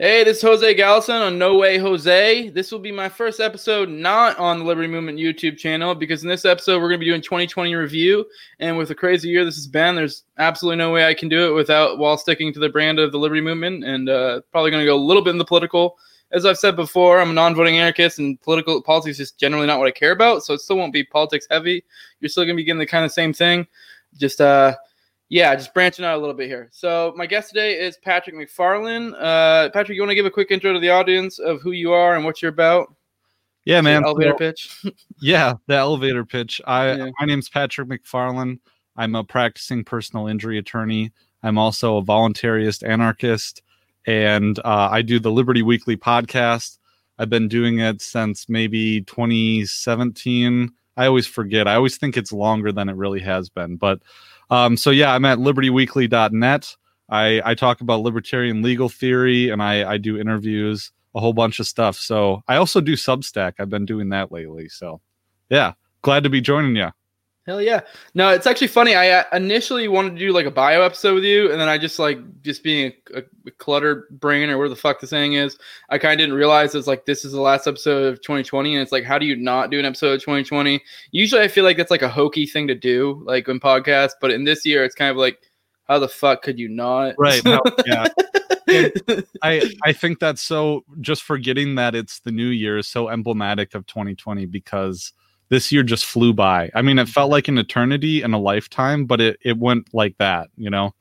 Hey, this is Jose Galison on No Way Jose. This will be my first episode not on the Liberty Movement YouTube channel because in this episode we're going to be doing 2020 review. And with the crazy year this has been, there's absolutely no way I can do it without while sticking to the brand of the Liberty Movement and uh, probably going to go a little bit in the political. As I've said before, I'm a non-voting anarchist, and political politics is just generally not what I care about. So it still won't be politics heavy. You're still going to be getting the kind of same thing. Just uh, yeah, just branching out a little bit here. So my guest today is Patrick McFarland. Uh, Patrick, you want to give a quick intro to the audience of who you are and what you're about? Yeah, man. Elevator so, pitch. yeah, the elevator pitch. I yeah. my name's Patrick McFarland. I'm a practicing personal injury attorney. I'm also a voluntarist anarchist, and uh, I do the Liberty Weekly podcast. I've been doing it since maybe 2017. I always forget. I always think it's longer than it really has been, but um, so yeah, I'm at libertyweekly.net. I, I talk about libertarian legal theory and I, I do interviews, a whole bunch of stuff. So I also do Substack. I've been doing that lately. So yeah, glad to be joining you. Hell yeah. No, it's actually funny. I uh, initially wanted to do like a bio episode with you, and then I just like just being a, a cluttered brain or where the fuck the saying is. I kind of didn't realize it's like this is the last episode of 2020, and it's like, how do you not do an episode of 2020? Usually I feel like that's like a hokey thing to do, like in podcasts, but in this year, it's kind of like, how the fuck could you not? Right. How, yeah. I I think that's so just forgetting that it's the new year is so emblematic of 2020 because this year just flew by. I mean, it mm-hmm. felt like an eternity and a lifetime, but it, it went like that, you know?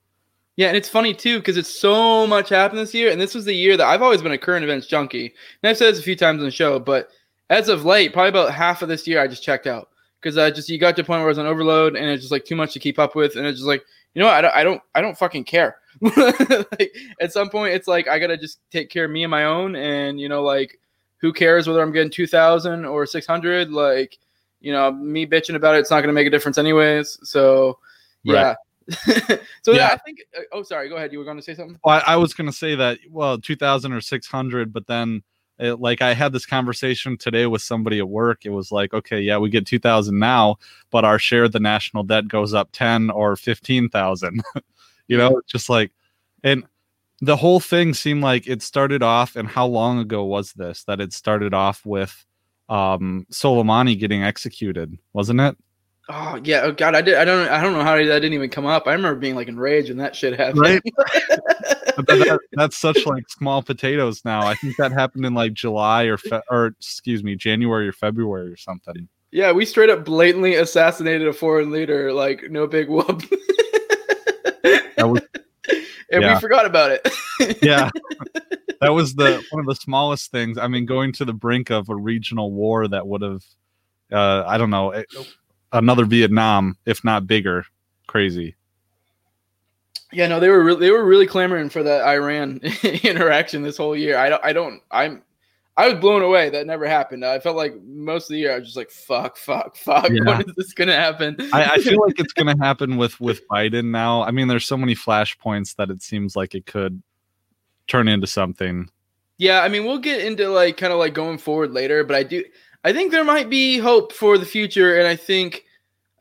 Yeah, and it's funny too because it's so much happened this year, and this was the year that I've always been a current events junkie, and I've said this a few times on the show, but as of late, probably about half of this year, I just checked out because I just you got to a point where I was on overload, and it's just like too much to keep up with, and it's just like you know what? I don't I don't I don't fucking care. like at some point, it's like I gotta just take care of me and my own, and you know like who cares whether I'm getting two thousand or six hundred, like you know, me bitching about it, it's not going to make a difference anyways. So, yeah. Right. so yeah. yeah. I think. Uh, oh, sorry. Go ahead. You were going to say something. Well, I, I was going to say that. Well, two thousand or six hundred, but then, it, like, I had this conversation today with somebody at work. It was like, okay, yeah, we get two thousand now, but our share of the national debt goes up ten or fifteen thousand. you know, just like, and the whole thing seemed like it started off. And how long ago was this that it started off with? Um Soleimani getting executed, wasn't it? Oh yeah, oh god, I did. I don't. I don't know how that didn't even come up. I remember being like enraged when that shit happened. Right. that, that's such like small potatoes now. I think that happened in like July or fe- or excuse me, January or February or something. Yeah, we straight up blatantly assassinated a foreign leader. Like no big whoop. that was, and yeah. we forgot about it. yeah that was the one of the smallest things. I mean, going to the brink of a regional war that would have, uh, I don't know, eh, another Vietnam, if not bigger. Crazy. Yeah, no, they were really, they were really clamoring for that Iran interaction this whole year. I don't, I don't, I'm, I was blown away. That never happened. I felt like most of the year I was just like, "Fuck, fuck, fuck." Yeah. When is this gonna happen? I, I feel like it's gonna happen with with Biden now. I mean, there's so many flashpoints that it seems like it could turn into something. Yeah, I mean, we'll get into like kind of like going forward later, but I do I think there might be hope for the future and I think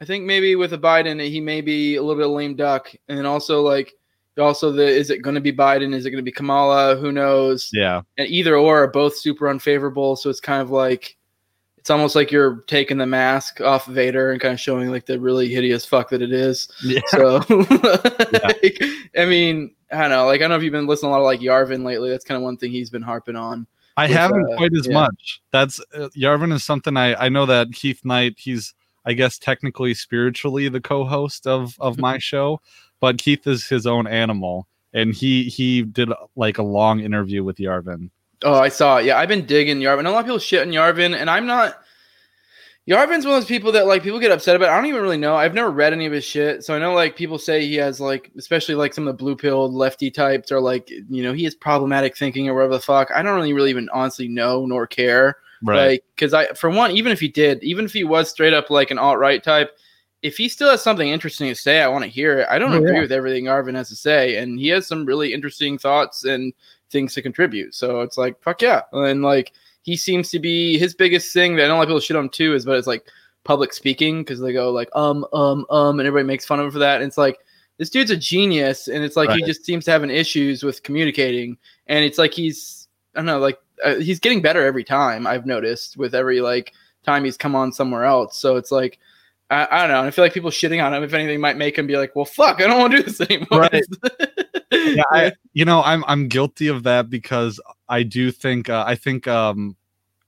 I think maybe with a Biden he may be a little bit of lame duck and also like also the is it going to be Biden? Is it going to be Kamala? Who knows? Yeah. And either or are both super unfavorable so it's kind of like it's almost like you're taking the mask off Vader and kind of showing like the really hideous fuck that it is yeah. so yeah. I mean I don't know. Like I don't know if you've been listening a lot of like Yarvin lately. That's kind of one thing he's been harping on. I with, haven't uh, quite as yeah. much. That's uh, Yarvin is something I I know that Keith Knight. He's I guess technically spiritually the co-host of of my show, but Keith is his own animal, and he he did like a long interview with Yarvin. Oh, I saw it. Yeah, I've been digging Yarvin. A lot of people shit on Yarvin, and I'm not. Yarvin's one of those people that like people get upset about. I don't even really know. I've never read any of his shit, so I know like people say he has like, especially like some of the blue pill lefty types, are like, you know, he has problematic thinking or whatever the fuck. I don't really, really even honestly know nor care, right? Like, because I, for one, even if he did, even if he was straight up like an alt right type, if he still has something interesting to say, I want to hear it. I don't oh, agree yeah. with everything Yarvin has to say, and he has some really interesting thoughts and things to contribute. So it's like, fuck yeah, and like he seems to be his biggest thing that I don't like people shit on too is but it's like public speaking because they go like um um um and everybody makes fun of him for that. And it's like this dude's a genius, and it's like right. he just seems to have an issues with communicating, and it's like he's I don't know, like uh, he's getting better every time. I've noticed with every like time he's come on somewhere else. So it's like I, I don't know. I feel like people shitting on him, if anything, might make him be like, "Well, fuck, I don't want to do this anymore." Right. yeah, I, you know, I'm I'm guilty of that because I do think uh, I think um,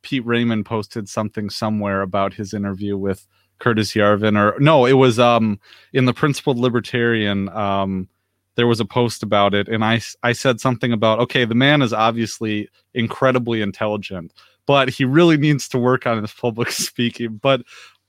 Pete Raymond posted something somewhere about his interview with Curtis Yarvin, or no, it was um in the Principled Libertarian. Um, there was a post about it, and I I said something about okay, the man is obviously incredibly intelligent, but he really needs to work on his public speaking. But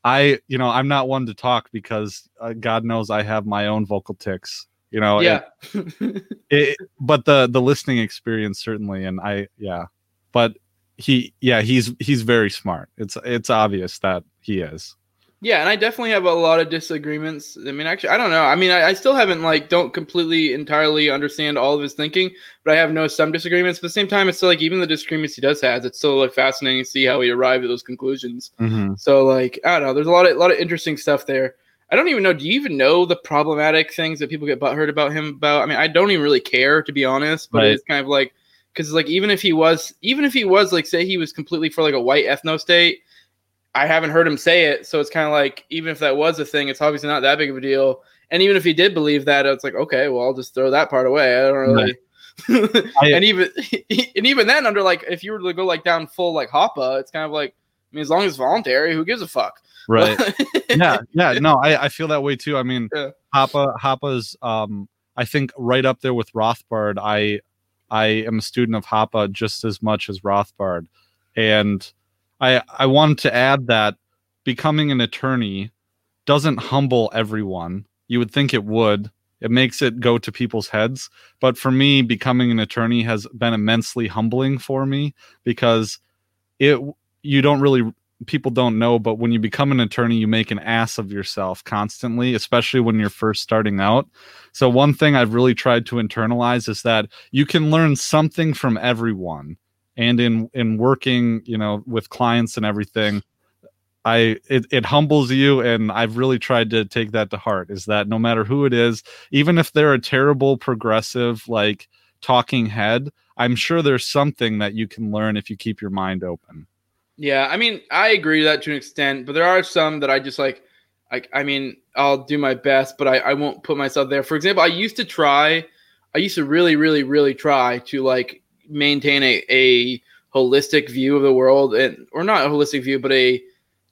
I, you know, I'm not one to talk because uh, God knows I have my own vocal tics. You know, yeah. It, it, but the the listening experience certainly, and I, yeah, but he, yeah, he's he's very smart. It's it's obvious that he is. Yeah, and I definitely have a lot of disagreements. I mean, actually, I don't know. I mean, I, I, still haven't like don't completely entirely understand all of his thinking, but I have no some disagreements. But at the same time, it's still like even the disagreements he does has, it's still like fascinating to see how he arrived at those conclusions. Mm-hmm. So like, I don't know. There's a lot of a lot of interesting stuff there. I don't even know. Do you even know the problematic things that people get butthurt about him about? I mean, I don't even really care to be honest, but right. it's kind of like because like even if he was even if he was like say he was completely for like a white ethno state I haven't heard him say it, so it's kind of like even if that was a thing, it's obviously not that big of a deal. And even if he did believe that, it's like okay, well, I'll just throw that part away. I don't really. Right. and even and even then, under like if you were to go like down full like Hoppe, it's kind of like I mean, as long as voluntary, who gives a fuck? Right. yeah. Yeah. No, I, I feel that way too. I mean, yeah. Hoppe Hoppe's um I think right up there with Rothbard. I I am a student of Hoppe just as much as Rothbard, and I I wanted to add that becoming an attorney doesn't humble everyone. You would think it would. It makes it go to people's heads, but for me becoming an attorney has been immensely humbling for me because it you don't really people don't know, but when you become an attorney, you make an ass of yourself constantly, especially when you're first starting out. So, one thing I've really tried to internalize is that you can learn something from everyone and in in working you know with clients and everything i it, it humbles you and i've really tried to take that to heart is that no matter who it is even if they're a terrible progressive like talking head i'm sure there's something that you can learn if you keep your mind open yeah i mean i agree that to an extent but there are some that i just like I, I mean i'll do my best but I, I won't put myself there. For example i used to try i used to really really really try to like maintain a, a holistic view of the world and or not a holistic view but a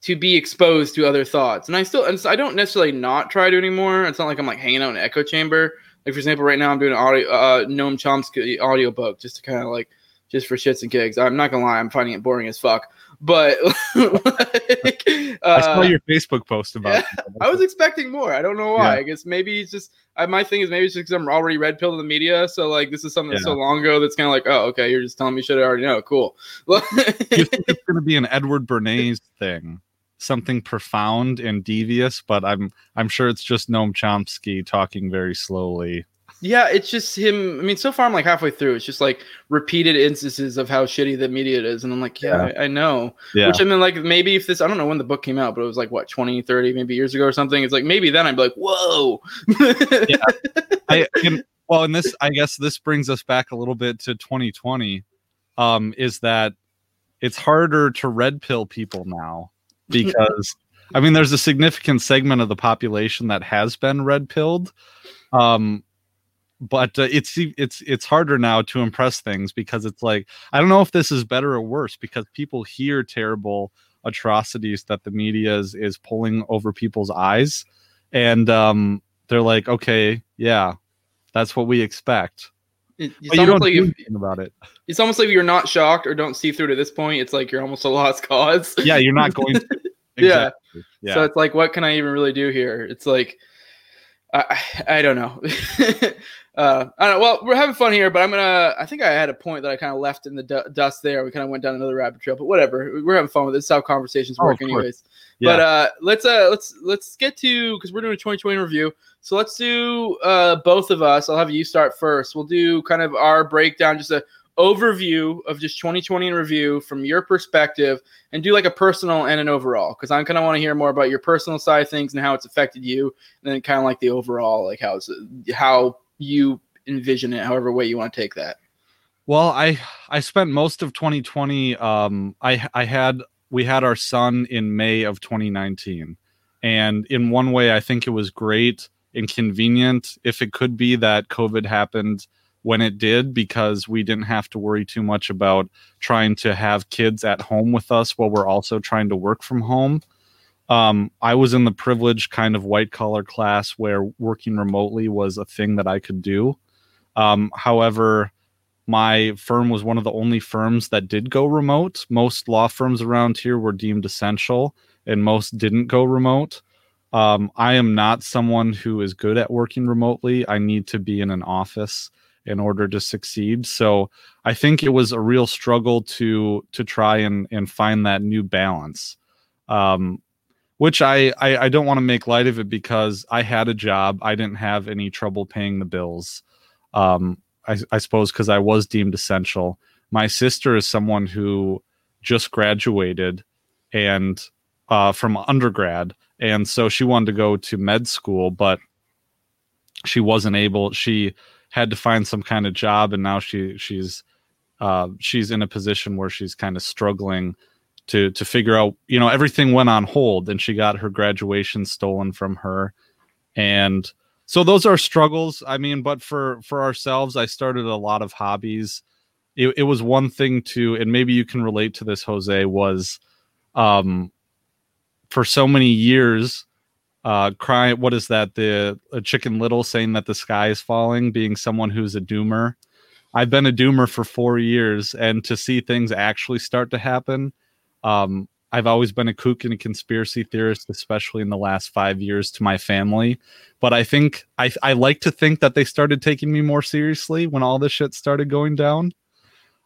to be exposed to other thoughts. And i still and so i don't necessarily not try to anymore. It's not like i'm like hanging out in an echo chamber. Like for example right now i'm doing an audio uh noam chomsky audio book just to kind of like just for shits and gigs. I'm not gonna lie i'm finding it boring as fuck but like, uh, I saw your Facebook post about. Yeah, I was expecting more. I don't know why. Yeah. I guess maybe it's just I, my thing is maybe it's just because I'm already red pilled in the media. So like this is something that's yeah. so long ago that's kind of like oh okay you're just telling me shit I already know. Cool. you think it's gonna be an Edward Bernays thing? something profound and devious, but I'm I'm sure it's just Noam Chomsky talking very slowly. Yeah, it's just him. I mean, so far I'm like halfway through. It's just like repeated instances of how shitty the media is. And I'm like, yeah, yeah. I, I, know. Yeah. Which I mean, like, maybe if this, I don't know when the book came out, but it was like, what, 20, 30, maybe years ago or something. It's like, maybe then I'd be like, whoa. yeah. I, and, well, and this, I guess this brings us back a little bit to 2020 um, is that it's harder to red pill people now because. I mean, there's a significant segment of the population that has been red pilled. Um, but uh, it's it's it's harder now to impress things because it's like I don't know if this is better or worse because people hear terrible atrocities that the media is is pulling over people's eyes, and um, they're like, okay, yeah, that's what we expect. It, it's you don't like anything about it. It's almost like you're not shocked or don't see through to this point. It's like you're almost a lost cause. yeah, you're not going. To. Exactly. yeah. yeah. So it's like, what can I even really do here? It's like, I, I don't know. Uh, I don't know. Well, we're having fun here, but I'm gonna. I think I had a point that I kind of left in the d- dust there. We kind of went down another rabbit trail, but whatever. We're having fun with this. It's how conversations oh, work, oh, anyways. Yeah. But uh, let's uh, let's let's get to because we're doing a 2020 review. So let's do uh, both of us. I'll have you start first. We'll do kind of our breakdown, just a overview of just 2020 in review from your perspective and do like a personal and an overall because I'm kind of want to hear more about your personal side of things and how it's affected you and then kind of like the overall like how how you envision it however way you want to take that. Well, I I spent most of 2020 um I I had we had our son in May of 2019 and in one way I think it was great and convenient if it could be that COVID happened when it did because we didn't have to worry too much about trying to have kids at home with us while we're also trying to work from home. Um, I was in the privileged kind of white collar class where working remotely was a thing that I could do. Um, however, my firm was one of the only firms that did go remote. Most law firms around here were deemed essential, and most didn't go remote. Um, I am not someone who is good at working remotely. I need to be in an office in order to succeed. So I think it was a real struggle to to try and and find that new balance. Um, which I, I, I don't want to make light of it because I had a job. I didn't have any trouble paying the bills. Um, I, I suppose because I was deemed essential. My sister is someone who just graduated and uh, from undergrad, and so she wanted to go to med school, but she wasn't able. She had to find some kind of job and now she she's uh, she's in a position where she's kind of struggling to to figure out you know everything went on hold and she got her graduation stolen from her. And so those are struggles. I mean but for for ourselves i started a lot of hobbies. It, it was one thing to and maybe you can relate to this jose was um for so many years uh crying what is that? The chicken little saying that the sky is falling being someone who's a doomer. I've been a doomer for four years and to see things actually start to happen um i've always been a kook and a conspiracy theorist especially in the last five years to my family but i think i i like to think that they started taking me more seriously when all this shit started going down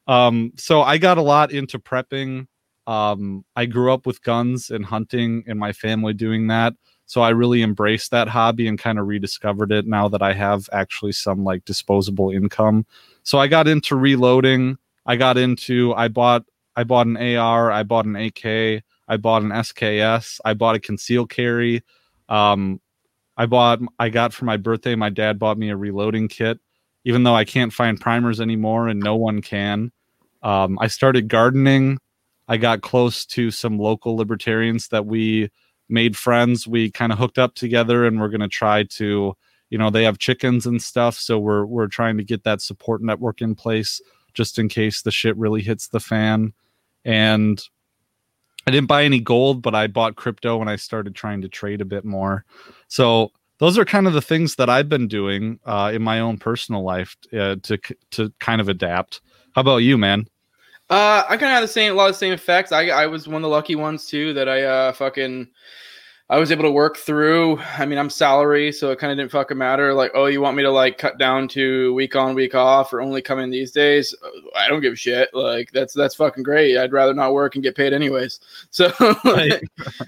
um so i got a lot into prepping um i grew up with guns and hunting and my family doing that so I really embraced that hobby and kind of rediscovered it now that I have actually some like disposable income. So I got into reloading. I got into I bought I bought an AR, I bought an AK, I bought an SKS, I bought a conceal carry. Um, I bought I got for my birthday. My dad bought me a reloading kit, even though I can't find primers anymore and no one can. Um, I started gardening. I got close to some local libertarians that we made friends. We kind of hooked up together, and we're going to try to, you know, they have chickens and stuff, so we're we're trying to get that support network in place just in case the shit really hits the fan. And I didn't buy any gold, but I bought crypto and I started trying to trade a bit more. So those are kind of the things that I've been doing uh, in my own personal life uh, to to kind of adapt. How about you, man? Uh, I kind of had the same, a lot of the same effects. I, I was one of the lucky ones too that I uh fucking I was able to work through. I mean, I'm salary, so it kind of didn't fucking matter. Like, oh, you want me to like cut down to week on, week off, or only come in these days? I don't give a shit. Like, that's that's fucking great. I'd rather not work and get paid anyways. So,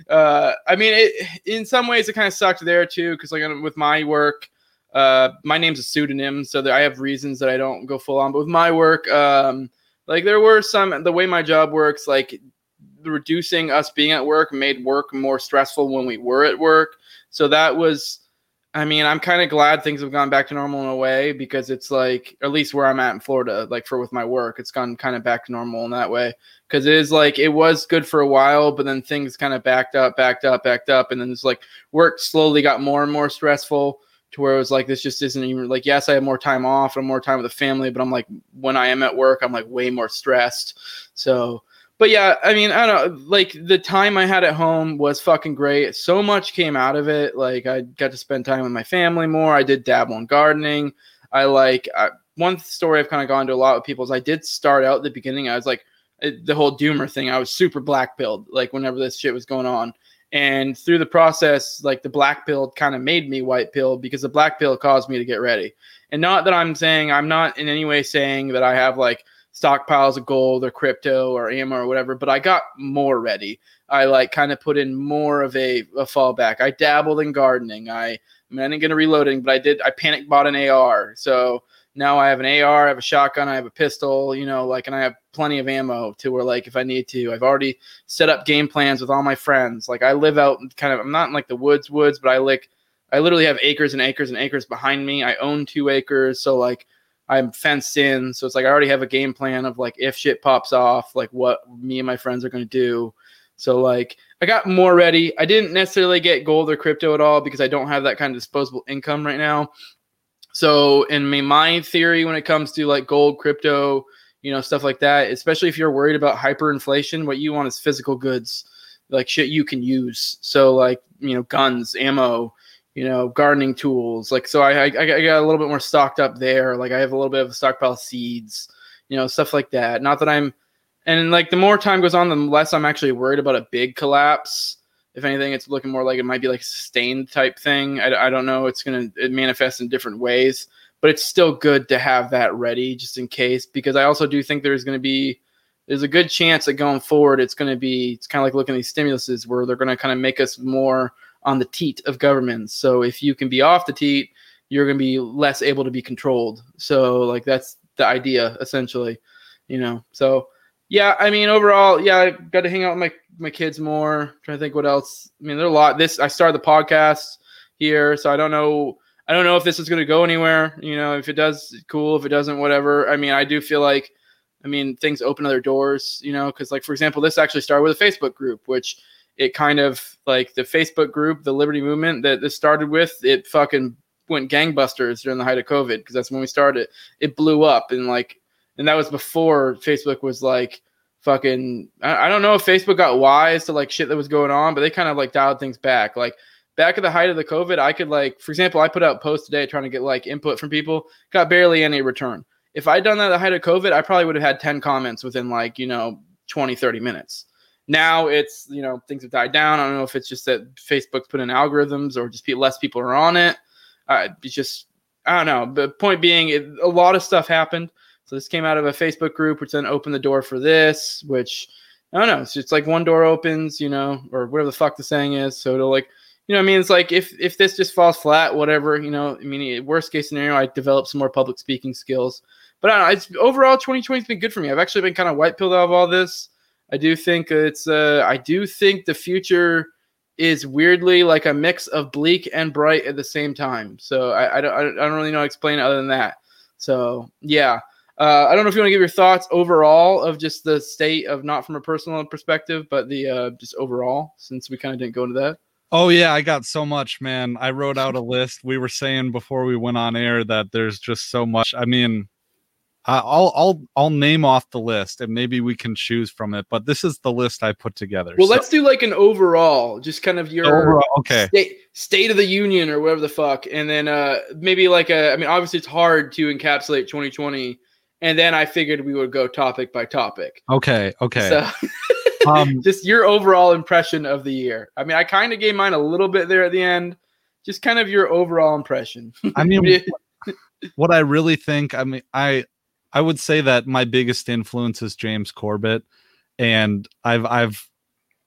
uh, I mean, it, in some ways, it kind of sucked there too, because like with my work, uh, my name's a pseudonym, so I have reasons that I don't go full on. But with my work, um, like there were some the way my job works, like reducing us being at work made work more stressful when we were at work. So that was, I mean, I'm kind of glad things have gone back to normal in a way because it's like, at least where I'm at in Florida, like for with my work, it's gone kind of back to normal in that way. Because it is like, it was good for a while, but then things kind of backed up, backed up, backed up. And then it's like work slowly got more and more stressful to where it was like, this just isn't even like, yes, I have more time off and more time with the family, but I'm like, when I am at work, I'm like way more stressed. So, but yeah, I mean, I don't. Like the time I had at home was fucking great. So much came out of it. Like I got to spend time with my family more. I did dabble in gardening. I like I, one story I've kind of gone to a lot with people is I did start out the beginning. I was like eh, the whole doomer thing. I was super black pilled like whenever this shit was going on. And through the process, like the black pill kind of made me white pill because the black pill caused me to get ready. And not that I'm saying I'm not in any way saying that I have like stockpiles of gold or crypto or ammo or whatever, but I got more ready. I like kind of put in more of a, a fallback. I dabbled in gardening. I, I mean, I didn't get a reloading, but I did. I panic bought an AR. So now I have an AR, I have a shotgun, I have a pistol, you know, like, and I have plenty of ammo to where, like, if I need to, I've already set up game plans with all my friends. Like, I live out kind of, I'm not in like the woods, woods, but I like, I literally have acres and acres and acres behind me. I own two acres. So, like, I'm fenced in. So it's like I already have a game plan of like if shit pops off, like what me and my friends are going to do. So, like, I got more ready. I didn't necessarily get gold or crypto at all because I don't have that kind of disposable income right now. So, in my theory, when it comes to like gold, crypto, you know, stuff like that, especially if you're worried about hyperinflation, what you want is physical goods, like shit you can use. So, like, you know, guns, ammo, you know, gardening tools. Like, so I, I, I got a little bit more stocked up there. Like, I have a little bit of a stockpile of seeds, you know, stuff like that. Not that I'm, and like the more time goes on, the less I'm actually worried about a big collapse if anything, it's looking more like it might be like a sustained type thing. I, I don't know. It's going to manifest in different ways, but it's still good to have that ready just in case, because I also do think there's going to be, there's a good chance that going forward, it's going to be, it's kind of like looking at these stimuluses where they're going to kind of make us more on the teat of governments. So if you can be off the teat, you're going to be less able to be controlled. So like that's the idea essentially, you know. So yeah, I mean, overall, yeah, I got to hang out with my my kids more. I'm trying to think what else. I mean, there's a lot. This I started the podcast here, so I don't know. I don't know if this is going to go anywhere. You know, if it does, cool. If it doesn't, whatever. I mean, I do feel like, I mean, things open other doors. You know, because like for example, this actually started with a Facebook group, which it kind of like the Facebook group, the Liberty Movement that this started with. It fucking went gangbusters during the height of COVID because that's when we started. It blew up and like and that was before Facebook was like fucking. I, I don't know if Facebook got wise to like shit that was going on, but they kind of like dialed things back. Like back at the height of the COVID, I could like, for example, I put out posts today trying to get like input from people, got barely any return. If I'd done that at the height of COVID, I probably would have had 10 comments within like, you know, 20, 30 minutes. Now it's, you know, things have died down. I don't know if it's just that Facebook's put in algorithms or just less people are on it. Uh, it's just, I don't know. But point being, it, a lot of stuff happened. So this came out of a Facebook group, which then opened the door for this, which I don't know. It's just like one door opens, you know, or whatever the fuck the saying is. So it'll like, you know, I mean, it's like if if this just falls flat, whatever, you know, I mean, worst case scenario, I develop some more public speaking skills. But I don't know, it's overall 2020 has been good for me. I've actually been kind of white pilled out of all this. I do think it's uh I do think the future is weirdly like a mix of bleak and bright at the same time. So I, I don't I don't really know how to explain it other than that. So yeah. Uh, I don't know if you want to give your thoughts overall of just the state of not from a personal perspective, but the uh, just overall, since we kind of didn't go into that. Oh yeah, I got so much, man. I wrote out a list. We were saying before we went on air that there's just so much. I mean, I'll I'll I'll name off the list and maybe we can choose from it. But this is the list I put together. Well, so. let's do like an overall, just kind of your overall, okay state, state of the union or whatever the fuck, and then uh maybe like a. I mean, obviously it's hard to encapsulate 2020 and then I figured we would go topic by topic. Okay, okay. So, um, just your overall impression of the year. I mean, I kind of gave mine a little bit there at the end. Just kind of your overall impression. I mean, what I really think. I mean, I I would say that my biggest influence is James Corbett, and I've I've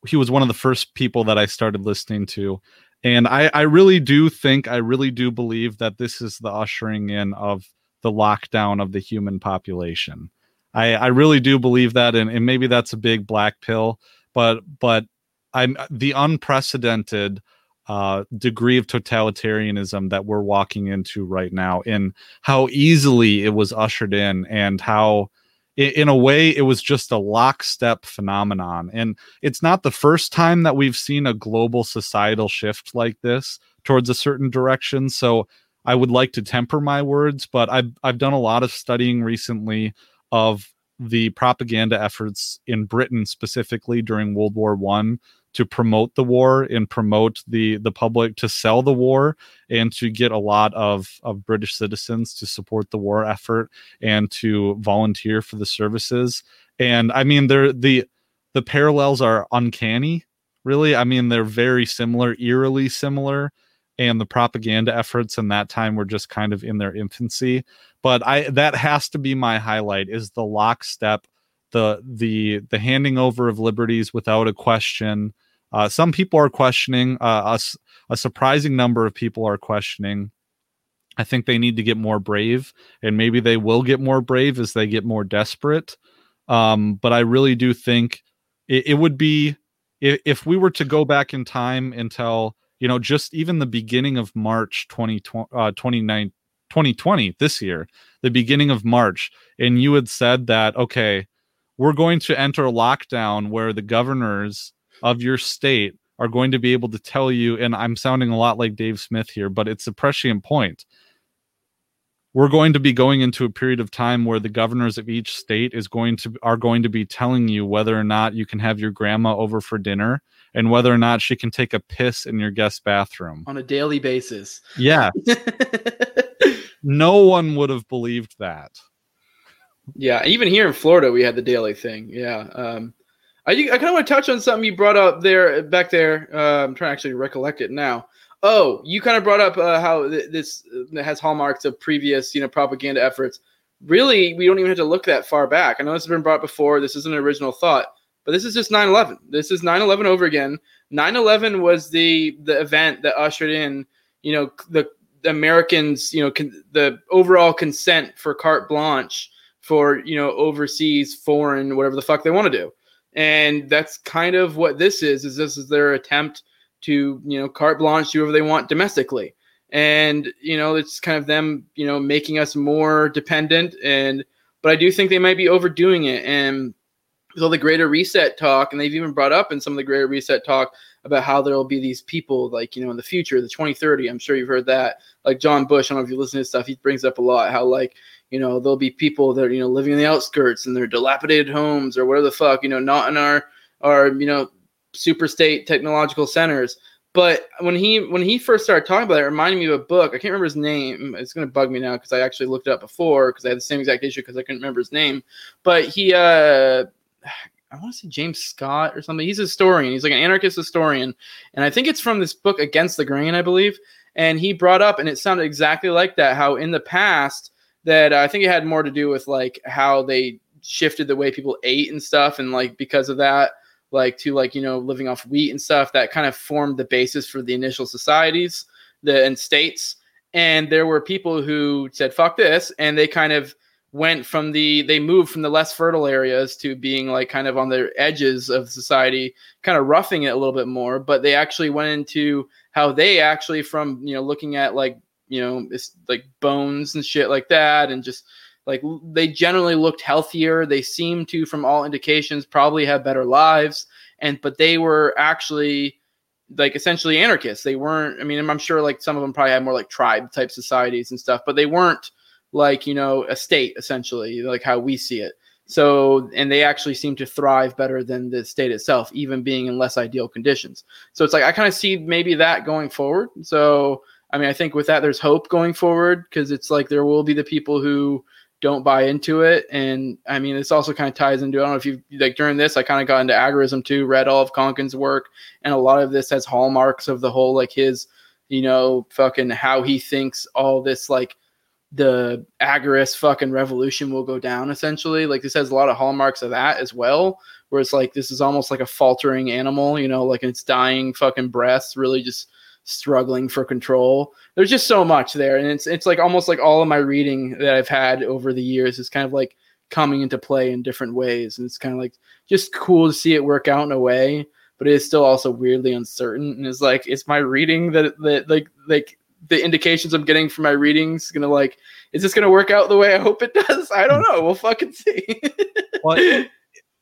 he was one of the first people that I started listening to. And I, I really do think, I really do believe that this is the ushering in of the lockdown of the human population. I, I really do believe that, and, and maybe that's a big black pill, but but I'm the unprecedented uh, degree of totalitarianism that we're walking into right now, and how easily it was ushered in, and how in a way it was just a lockstep phenomenon. And it's not the first time that we've seen a global societal shift like this towards a certain direction. So I would like to temper my words, but I've I've done a lot of studying recently of the propaganda efforts in Britain specifically during World War One to promote the war and promote the the public to sell the war and to get a lot of of British citizens to support the war effort and to volunteer for the services. And I mean, they're the the parallels are uncanny. Really, I mean, they're very similar, eerily similar and the propaganda efforts in that time were just kind of in their infancy but i that has to be my highlight is the lockstep the the the handing over of liberties without a question uh, some people are questioning uh, us a surprising number of people are questioning I think they need to get more brave, and maybe they will get more brave as they get more desperate. Um, but I really do think it, it would be if, if we were to go back in time until you know just even the beginning of March 2020, uh, 2020 this year, the beginning of March, and you had said that okay, we're going to enter lockdown where the governors of your state are going to be able to tell you, and I'm sounding a lot like Dave Smith here, but it's a prescient point we're going to be going into a period of time where the governors of each state is going to are going to be telling you whether or not you can have your grandma over for dinner and whether or not she can take a piss in your guest bathroom on a daily basis. Yeah. no one would have believed that. Yeah, even here in Florida we had the daily thing. Yeah. Um I, I kind of want to touch on something you brought up there back there. Uh, I'm trying to actually recollect it now. Oh, you kind of brought up uh, how th- this uh, has hallmarks of previous, you know, propaganda efforts. Really, we don't even have to look that far back. I know this has been brought before. This isn't an original thought, but this is just 9/11. This is 9/11 over again. 9/11 was the the event that ushered in, you know, the, the Americans, you know, con- the overall consent for carte blanche for you know overseas, foreign, whatever the fuck they want to do, and that's kind of what this is. Is this is their attempt to you know carte blanche do whatever they want domestically. And you know it's kind of them you know making us more dependent. And but i do think they might be overdoing it. And with all the greater reset talk and they've even brought up in some of the greater reset talk about how there will be these people like you know in the future the 2030 i'm sure you've heard that. Like john bush i don't know if you listen to his stuff he brings up a lot how like you know there'll be people that are you know living in the outskirts in their dilapidated homes or whatever the fuck you know not in our our you know super state technological centers. But when he when he first started talking about it, it reminded me of a book. I can't remember his name. It's going to bug me now because I actually looked it up before because I had the same exact issue because I couldn't remember his name. But he, uh, I want to say James Scott or something. He's a historian. He's like an anarchist historian, and I think it's from this book Against the Grain, I believe. And he brought up, and it sounded exactly like that. How in the past that uh, I think it had more to do with like how they shifted the way people ate and stuff, and like because of that like to like you know living off wheat and stuff that kind of formed the basis for the initial societies the and states. And there were people who said fuck this and they kind of went from the they moved from the less fertile areas to being like kind of on the edges of society kind of roughing it a little bit more. But they actually went into how they actually from you know looking at like you know it's like bones and shit like that and just like they generally looked healthier. They seemed to, from all indications, probably have better lives. And but they were actually like essentially anarchists. They weren't. I mean, I'm sure like some of them probably had more like tribe type societies and stuff, but they weren't like you know a state essentially, like how we see it. So, and they actually seem to thrive better than the state itself, even being in less ideal conditions. So it's like I kind of see maybe that going forward. So, I mean, I think with that, there's hope going forward because it's like there will be the people who don't buy into it. And I mean, this also kind of ties into I don't know if you like during this, I kind of got into agorism too, read all of Konkin's work, and a lot of this has hallmarks of the whole like his, you know, fucking how he thinks all this like the agorist fucking revolution will go down essentially. Like this has a lot of hallmarks of that as well. Where it's like this is almost like a faltering animal, you know, like its dying fucking breaths really just struggling for control. There's just so much there, and it's it's like almost like all of my reading that I've had over the years is kind of like coming into play in different ways, and it's kind of like just cool to see it work out in a way, but it is still also weirdly uncertain. And it's like it's my reading that that like like the indications I'm getting from my readings gonna like is this gonna work out the way I hope it does? I don't know. We'll fucking see.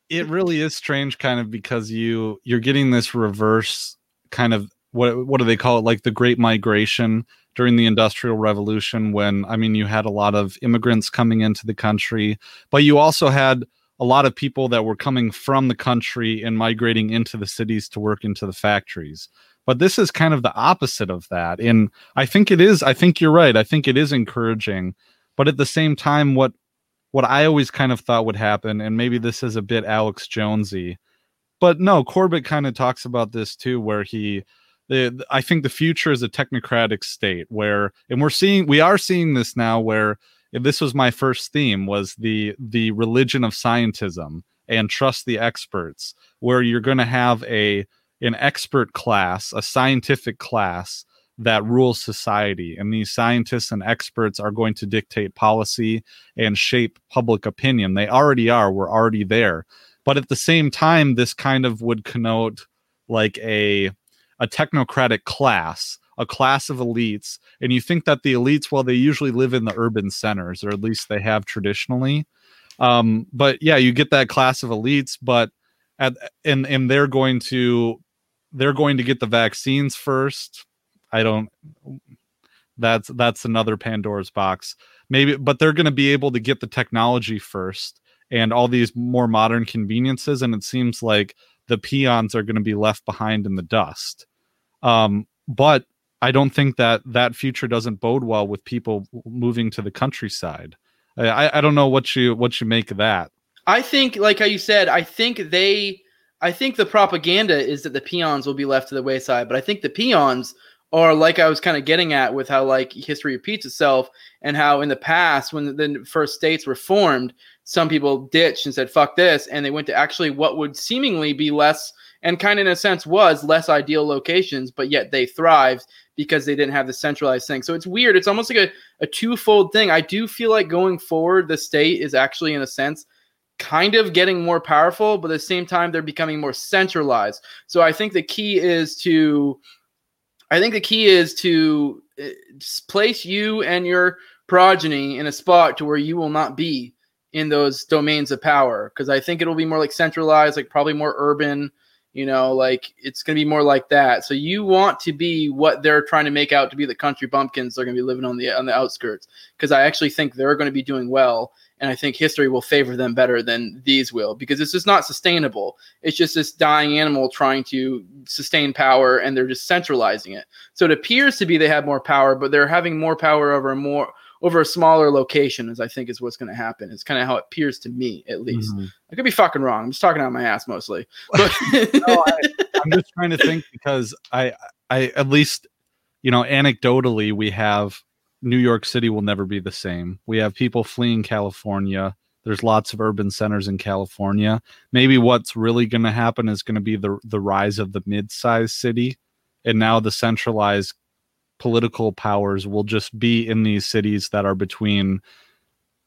it really is strange, kind of because you you're getting this reverse kind of what what do they call it? Like the great migration during the industrial revolution when i mean you had a lot of immigrants coming into the country but you also had a lot of people that were coming from the country and migrating into the cities to work into the factories. But this is kind of the opposite of that and i think it is i think you're right i think it is encouraging but at the same time what what i always kind of thought would happen and maybe this is a bit alex jonesy but no corbett kind of talks about this too where he the, I think the future is a technocratic state where, and we're seeing, we are seeing this now where this was my first theme was the the religion of scientism and trust the experts, where you're going to have a an expert class, a scientific class that rules society. And these scientists and experts are going to dictate policy and shape public opinion. They already are. We're already there. But at the same time, this kind of would connote like a a technocratic class, a class of elites. And you think that the elites, well, they usually live in the urban centers, or at least they have traditionally. Um, but yeah, you get that class of elites, but at and and they're going to they're going to get the vaccines first. I don't that's that's another Pandora's box. Maybe but they're going to be able to get the technology first and all these more modern conveniences and it seems like the peons are going to be left behind in the dust. Um, but I don't think that that future doesn't bode well with people moving to the countryside. I, I don't know what you what you make of that. I think, like how you said, I think they, I think the propaganda is that the peons will be left to the wayside, but I think the peons are like I was kind of getting at with how like history repeats itself and how in the past when the first states were formed, some people ditched and said fuck this, and they went to actually what would seemingly be less and kind of in a sense was less ideal locations, but yet they thrived because they didn't have the centralized thing. So it's weird. It's almost like a, a twofold thing. I do feel like going forward, the state is actually, in a sense, kind of getting more powerful, but at the same time, they're becoming more centralized. So I think the key is to, I think the key is to uh, place you and your progeny in a spot to where you will not be in those domains of power. Because I think it'll be more like centralized, like probably more urban you know, like it's going to be more like that. So you want to be what they're trying to make out to be the country bumpkins. They're going to be living on the on the outskirts because I actually think they're going to be doing well, and I think history will favor them better than these will because it's just not sustainable. It's just this dying animal trying to sustain power, and they're just centralizing it. So it appears to be they have more power, but they're having more power over more over a smaller location, as I think is what's going to happen. It's kind of how it appears to me, at least. Mm-hmm. I could be fucking wrong. I'm just talking out my ass mostly. But no, I, I'm just trying to think because I, I at least, you know, anecdotally, we have New York City will never be the same. We have people fleeing California. There's lots of urban centers in California. Maybe what's really going to happen is going to be the the rise of the mid-sized city, and now the centralized political powers will just be in these cities that are between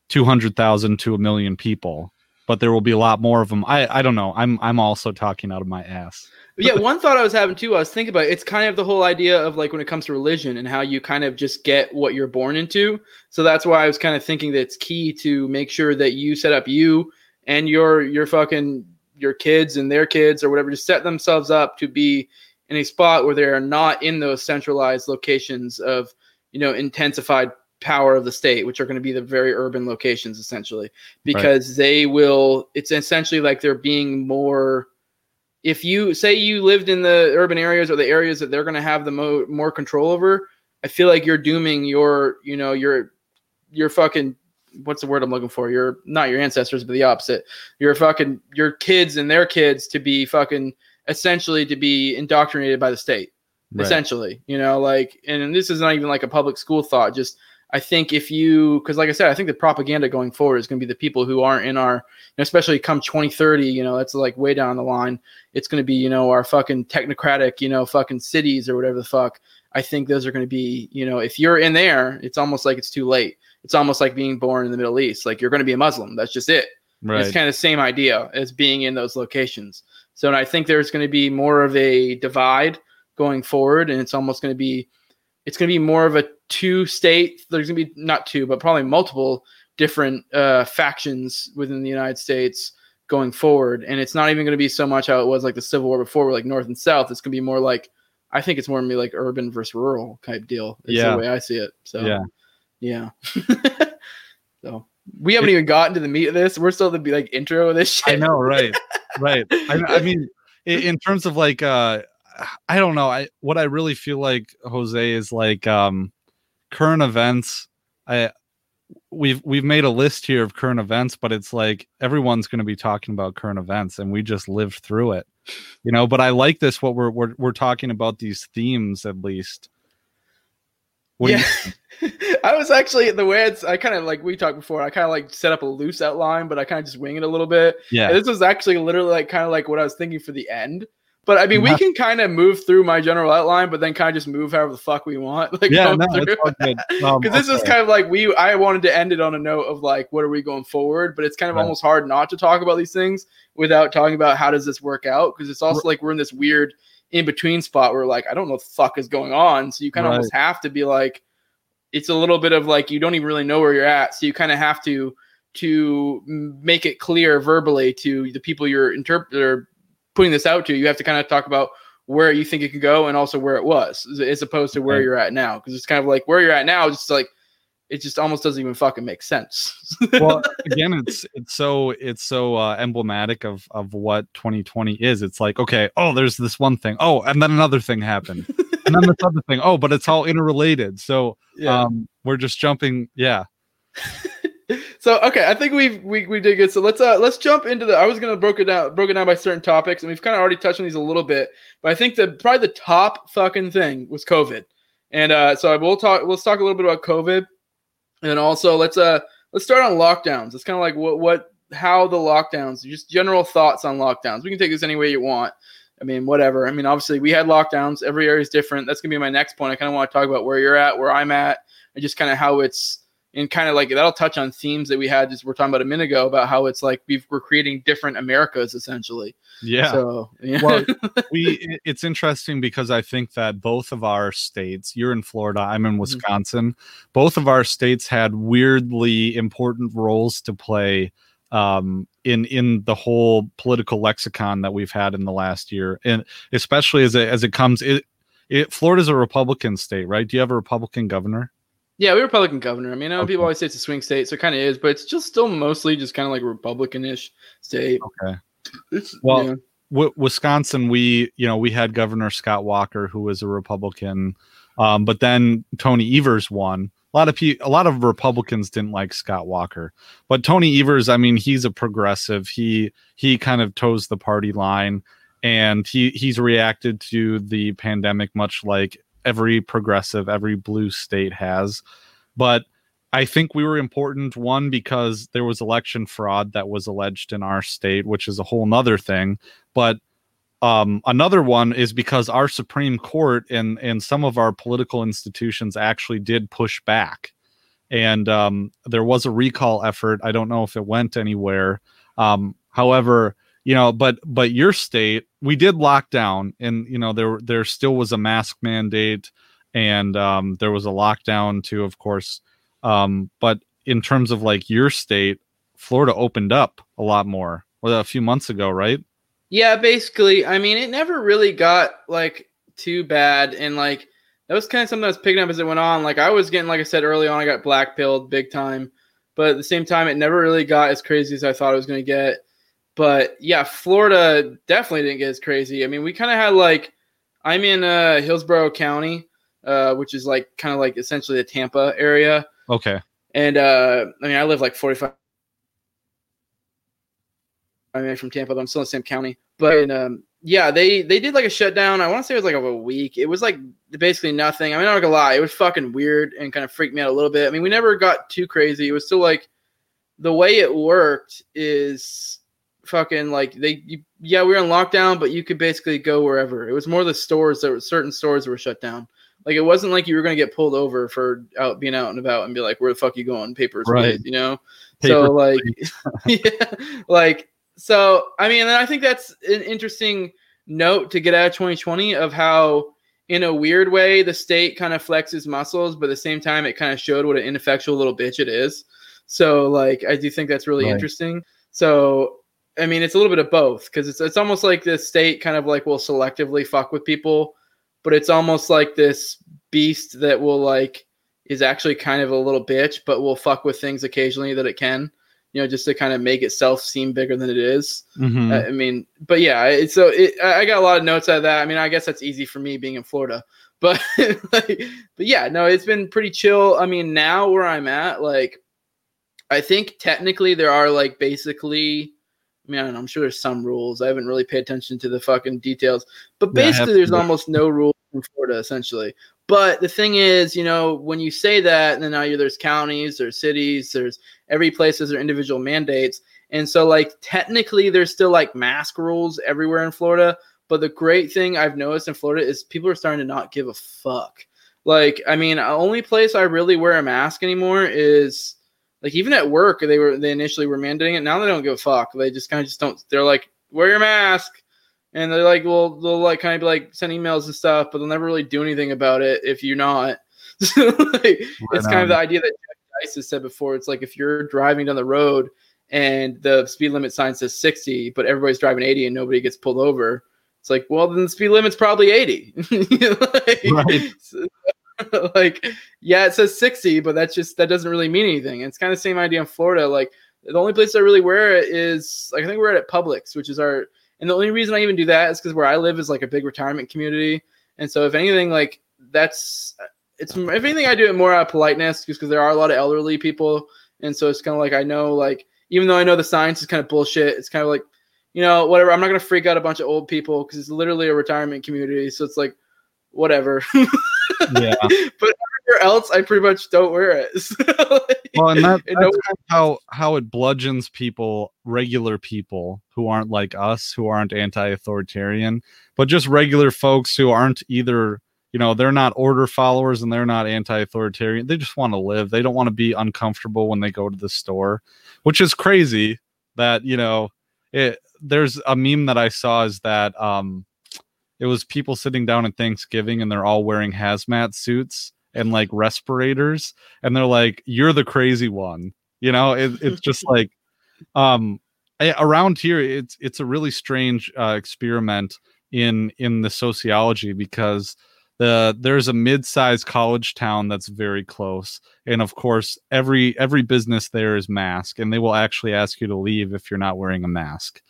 200,000 to a million people but there will be a lot more of them i i don't know. I'm i'm also talking out of my ass. Yeah one thought i was having too i was thinking about it, it's kind of the whole idea of like when it comes to religion and how you kind of just get what you're born into. So that's why i was kind of thinking that it's key to make sure that you set up you and your your fucking your kids and their kids or whatever to set themselves up to be in a spot where they are not in those centralized locations of you know intensified power of the state which are going to be the very urban locations essentially. Because right. they will it's essentially like they're being more if you say you lived in the urban areas or the areas that they're going to have the mo- more control over i feel like you're dooming your you know your your fucking what's the word i'm looking for? Your not your ancestors but the opposite. Your fucking your kids and their kids to be fucking essentially to be indoctrinated by the state. Right. Essentially, you know, like, and this is not even like a public school thought. Just, I think if you, because like I said, I think the propaganda going forward is going to be the people who aren't in our, especially come 2030, you know, that's like way down the line. It's going to be, you know, our fucking technocratic, you know, fucking cities or whatever the fuck. I think those are going to be, you know, if you're in there, it's almost like it's too late. It's almost like being born in the Middle East. Like you're going to be a Muslim. That's just it. Right. It's kind of the same idea as being in those locations. So, and I think there's going to be more of a divide going forward, and it's almost going to be, it's going to be more of a two state. There's going to be not two, but probably multiple different uh, factions within the United States going forward. And it's not even going to be so much how it was like the Civil War before, where like North and South. It's going to be more like, I think it's more going to be like urban versus rural type deal. Is yeah. the way I see it. So, yeah. Yeah. so we haven't even gotten to the meat of this. We're still the like intro of this shit. I know, right? right. I, I mean, in, in terms of like, uh, I don't know. I what I really feel like Jose is like um, current events. I we've we've made a list here of current events, but it's like everyone's going to be talking about current events, and we just lived through it, you know. But I like this. What we're we're we're talking about these themes at least. What yeah. I was actually the way it's I kind of like we talked before, I kind of like set up a loose outline, but I kind of just wing it a little bit. Yeah. And this was actually literally like kind of like what I was thinking for the end. But I mean, we can kind of move through my general outline, but then kind of just move however the fuck we want. Like, yeah, no, because um, this is kind of like we. I wanted to end it on a note of like, what are we going forward? But it's kind of right. almost hard not to talk about these things without talking about how does this work out because it's also like we're in this weird in between spot where like I don't know what the fuck is going on. So you kind of right. almost have to be like, it's a little bit of like you don't even really know where you're at. So you kind of have to to make it clear verbally to the people you're interpreting putting this out to. You have to kind of talk about where you think it could go and also where it was, as opposed to where right. you're at now. Because it's kind of like where you're at now, just like it just almost doesn't even fucking make sense. well, again, it's it's so it's so uh, emblematic of of what 2020 is. It's like, okay, oh, there's this one thing. Oh, and then another thing happened. and then this other thing. Oh, but it's all interrelated. So yeah. um we're just jumping, yeah. so okay, I think we we we did good. So let's uh let's jump into the. I was gonna broke it down broken down by certain topics, and we've kind of already touched on these a little bit. But I think that probably the top fucking thing was COVID, and uh so we'll talk. Let's talk a little bit about COVID and also, let's uh let's start on lockdowns. It's kind of like what what how the lockdowns, just general thoughts on lockdowns. We can take this any way you want. I mean, whatever. I mean, obviously we had lockdowns. Every area is different. That's gonna be my next point. I kind of want to talk about where you're at, where I'm at, and just kind of how it's and kind of like that'll touch on themes that we had just we're talking about a minute ago about how it's like we are creating different Americas essentially. Yeah. So yeah. well, we it's interesting because I think that both of our states, you're in Florida, I'm in mm-hmm. Wisconsin, mm-hmm. both of our states had weirdly important roles to play um, in in the whole political lexicon that we've had in the last year, and especially as it as it comes, it, it Florida's a Republican state, right? Do you have a Republican governor? Yeah, we Republican governor. I mean, I know okay. people always say it's a swing state, so it kind of is, but it's just still mostly just kind of like a Republican-ish state. Okay. It's, well, yeah. w- Wisconsin, we you know we had Governor Scott Walker, who was a Republican, um, but then Tony Evers won. A lot of people, a lot of Republicans didn't like Scott Walker, but Tony Evers, I mean, he's a progressive. He he kind of toes the party line, and he he's reacted to the pandemic much like every progressive, every blue state has. But I think we were important one because there was election fraud that was alleged in our state, which is a whole nother thing. But um, another one is because our Supreme Court and and some of our political institutions actually did push back, and um, there was a recall effort. I don't know if it went anywhere. Um, however, you know but but your state we did lock down and you know there there still was a mask mandate and um, there was a lockdown too of course. Um, but in terms of like your state florida opened up a lot more well, a few months ago right? Yeah basically i mean it never really got like too bad and like that was kind of something that was picking up as it went on. Like i was getting like i said early on i got black pilled big time but at the same time it never really got as crazy as i thought it was going to get but yeah, Florida definitely didn't get as crazy. I mean, we kind of had like I'm in uh, Hillsborough County, uh, which is like kind of like essentially the Tampa area. Okay. And uh, I mean, I live like 45 I mean, from Tampa, but I'm still in the same county. But um, yeah, they they did like a shutdown. I want to say it was like of a week. It was like basically nothing. I mean, I'm not gonna lie, it was fucking weird and kind of freaked me out a little bit. I mean, we never got too crazy. It was still like the way it worked is fucking like they you, yeah we were in lockdown but you could basically go wherever. It was more the stores that were certain stores that were shut down. Like it wasn't like you were going to get pulled over for out being out and about and be like where the fuck you going? Papers right. you know? Paper so like yeah like so i mean and i think that's an interesting note to get out of 2020 of how in a weird way the state kind of flexes muscles but at the same time it kind of showed what an ineffectual little bitch it is. So like i do think that's really right. interesting. So I mean, it's a little bit of both because it's it's almost like the state kind of like will selectively fuck with people, but it's almost like this beast that will like is actually kind of a little bitch, but will fuck with things occasionally that it can, you know, just to kind of make itself seem bigger than it is. Mm-hmm. I mean, but yeah, it's so it, I got a lot of notes out of that. I mean, I guess that's easy for me being in Florida, but like, but yeah, no, it's been pretty chill. I mean, now where I'm at, like, I think technically there are like basically I mean, I am sure there's some rules. I haven't really paid attention to the fucking details, but basically, yeah, there's almost no rules in Florida, essentially. But the thing is, you know, when you say that, and then now there's counties, there's cities, there's every place has their individual mandates, and so like technically, there's still like mask rules everywhere in Florida, But the great thing I've noticed in Florida is people are starting to not give a fuck. Like, I mean, the only place I really wear a mask anymore is like even at work. They were they initially were mandating it. Now they don't give a fuck. They just kind of just don't. They're like, wear your mask, and they're like, well, they'll like kind of like send emails and stuff, but they'll never really do anything about it if you're not. so, like, right it's on. kind of the idea that Dice has said before. It's like if you're driving down the road and the speed limit sign says 60, but everybody's driving 80 and nobody gets pulled over. It's like, well, then the speed limit's probably 80. like, right. So, like, yeah, it says 60, but that's just that doesn't really mean anything. It's kind of the same idea in Florida. Like, the only place I really wear it is like I think we're at Publix, which is our and the only reason I even do that is because where I live is like a big retirement community. And so if anything, like that's uh, it's if anything, I do it more out of politeness because there are a lot of elderly people. And so it's kind of like I know like even though I know the science is kind of bullshit, it's kind of like, you know, whatever. I'm not gonna freak out a bunch of old people because it's literally a retirement community. So it's like, whatever. yeah. but everywhere else, I pretty much don't wear it. like, well, and that, that's no- how how it bludgeons people, regular people who aren't like us, who aren't anti-authoritarian, but just regular folks who aren't either you know they're not order followers and they're not anti-authoritarian they just want to live they don't want to be uncomfortable when they go to the store which is crazy that you know it there's a meme that i saw is that um it was people sitting down at thanksgiving and they're all wearing hazmat suits and like respirators and they're like you're the crazy one you know? It, it's just like um around here it's it's a really strange uh, experiment in in the sociology because the there's a mid-sized college town that's very close and of course every every business there is mask and they will actually ask you to leave if you're not wearing a mask.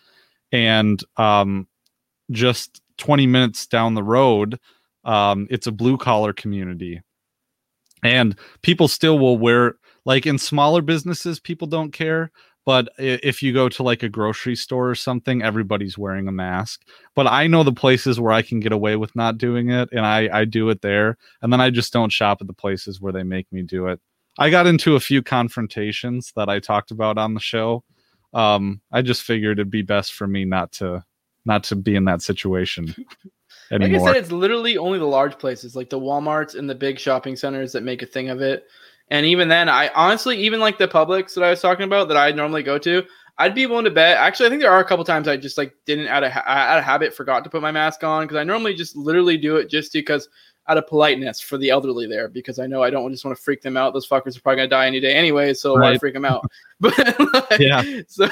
And um just 20 minutes down the road um it's a blue collar community. And people still will wear like in smaller businesses people don't care but if you go to like a grocery store or something everybody's wearing a mask. But i know the places where i can get away with not doing it and i i do it there and then i just don't shop at the places where they make me do it. I got into a few confrontations that i talked about on the show. Um i just figured it'd be best for me not to not to be in that situation anymore. like i said it's literally only the large places like the walmarts and the big shopping centers that make a thing of it and even then, I honestly, even like the Publix that I was talking about that I normally go to, I'd be willing to bet. Actually, I think there are a couple times I just like didn't out of out of habit forgot to put my mask on because I normally just literally do it just because out of politeness for the elderly there because I know I don't just want to freak them out. Those fuckers are probably gonna die any day anyway, so right. why freak them out? But like, yeah, so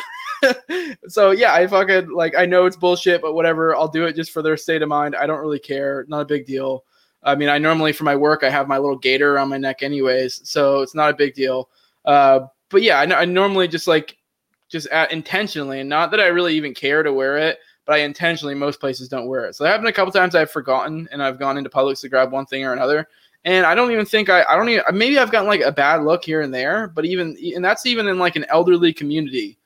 so yeah, I fucking like I know it's bullshit, but whatever. I'll do it just for their state of mind. I don't really care. Not a big deal. I mean, I normally for my work I have my little gator around my neck anyways, so it's not a big deal. Uh, but yeah, I, I normally just like just at, intentionally, and not that I really even care to wear it, but I intentionally most places don't wear it. So it happened a couple times I've forgotten, and I've gone into Publix to grab one thing or another, and I don't even think I I don't even maybe I've gotten like a bad look here and there, but even and that's even in like an elderly community.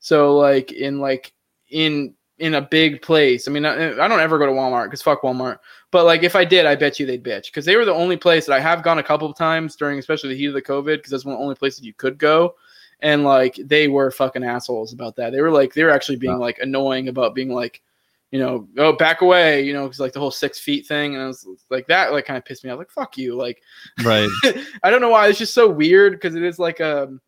So like in like in in a big place. I mean, I, I don't ever go to Walmart because fuck Walmart. But like, if I did, I bet you they'd bitch because they were the only place that I have gone a couple of times during, especially the heat of the COVID, because that's one of the only places you could go. And like, they were fucking assholes about that. They were like, they were actually being like annoying about being like, you know, oh, back away, you know, because like the whole six feet thing. And I was like, that like kind of pissed me off. Like, fuck you. Like, right. I don't know why. It's just so weird because it is like, um,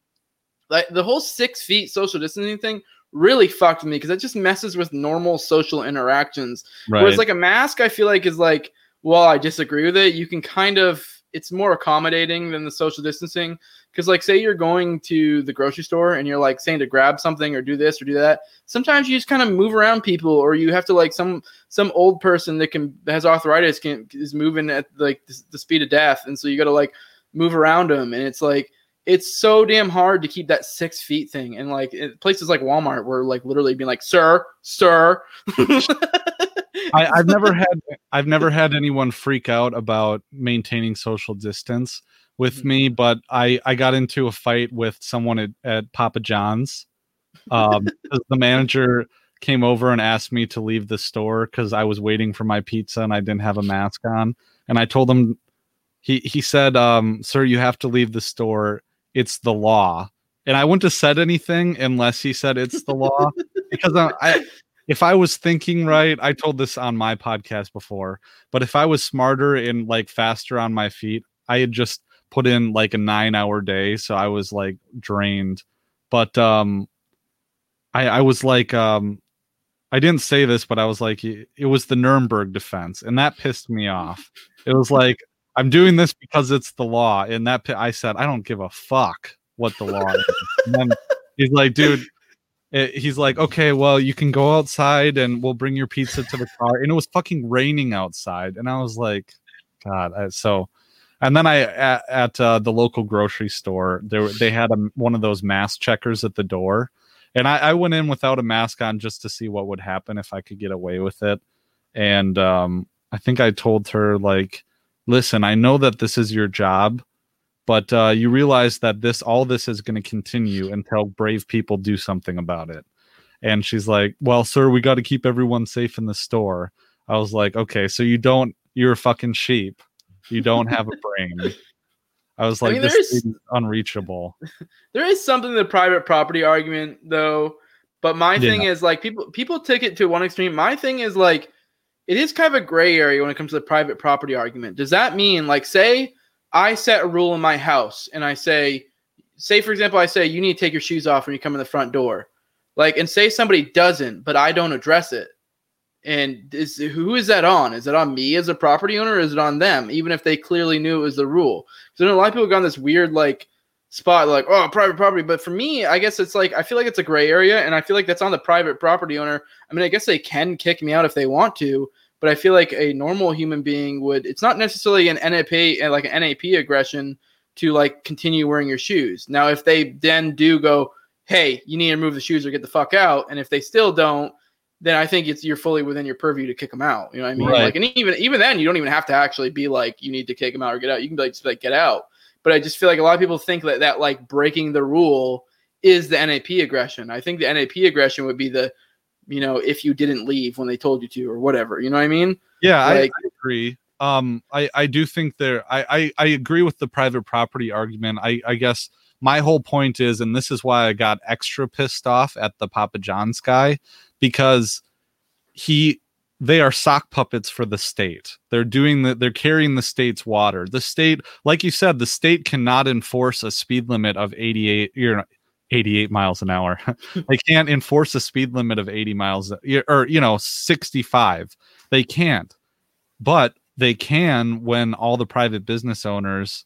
like the whole six feet social distancing thing really fucked me because it just messes with normal social interactions. Right. Whereas like a mask, I feel like is like, well, I disagree with it. You can kind of it's more accommodating than the social distancing because like say you're going to the grocery store and you're like saying to grab something or do this or do that sometimes you just kind of move around people or you have to like some some old person that can has arthritis can is moving at like the, the speed of death and so you got to like move around them and it's like it's so damn hard to keep that six feet thing. And like places like Walmart, where like literally being like, "Sir, sir." I, have never had I've never had anyone freak out about maintaining social distance with me, mm-hmm. but I I got into a fight with someone at, at Papa John's. Um, the manager came over and asked me to leave the store because I was waiting for my pizza and I didn't have a mask on, and I told him. He he said, um, "Sir, you have to leave the store it's the law. And I wouldn't have said anything unless he said it's the law because I, I if I was thinking right, I told this on my podcast before, but if I was smarter and like faster on my feet, I had just put in like a nine hour day. So I was like drained. But um I I was like um I didn't say this, but I was like it was the Nuremberg defense, and that pissed me off. It was like I'm doing this because it's the law, and that I said I don't give a fuck what the law is. And then he's like, dude, it, he's like, okay, well, you can go outside and we'll bring your pizza to the car. And it was fucking raining outside. And I was like, God. I, so, and then I, at, at uh, the local grocery store, there, they had a, one of those mask checkers at the door. And I, I went in without a mask on just to see what would happen if I could get away with it. And um, I think I told her, like, listen, I know that this is your job but uh, you realize that this all this is going to continue until brave people do something about it. And she's like well sir we got to keep everyone safe in the store. I was like okay so you don't you're a fucking sheep. You don't have a brain. I was like I mean, this is unreachable. There is something in the private property argument though but my yeah. thing is like people people take it to one extreme. My thing is like it is kind of a gray area when it comes to the private property argument. Does that mean like say I set a rule in my house and I say, say for example, I say you need to take your shoes off when you come in the front door. Like, and say somebody doesn't, but I don't address it. And is who is that on? Is it on me as a property owner, is it on them? Even if they clearly knew it was the rule. So a lot of people got this weird like spot, like oh private property. But for me, I guess it's like I feel like it's a gray area, and I feel like that's on the private property owner. I mean, I guess they can kick me out if they want to, but I feel like a normal human being would. It's not necessarily an NAP uh, like an NAP aggression to like continue wearing your shoes. Now, if they then do go, hey, you need to remove the shoes or get the fuck out, and if they still don't, then I think it's you're fully within your purview to kick them out. You know what I mean? Right. Like, and even even then, you don't even have to actually be like you need to kick them out or get out. You can be like just like get out. But I just feel like a lot of people think that that like breaking the rule is the NAP aggression. I think the NAP aggression would be the you know, if you didn't leave when they told you to or whatever. You know what I mean? Yeah, like, I, I, agree. Um, I, I do think there I, I, I agree with the private property argument. I, I guess my whole point is, and this is why I got extra pissed off at the Papa John's guy, because he they are sock puppets for the state. They're doing the they're carrying the state's water. The state, like you said, the state cannot enforce a speed limit of 88 you're 88 miles an hour. they can't enforce a speed limit of 80 miles or you know 65. They can't. But they can when all the private business owners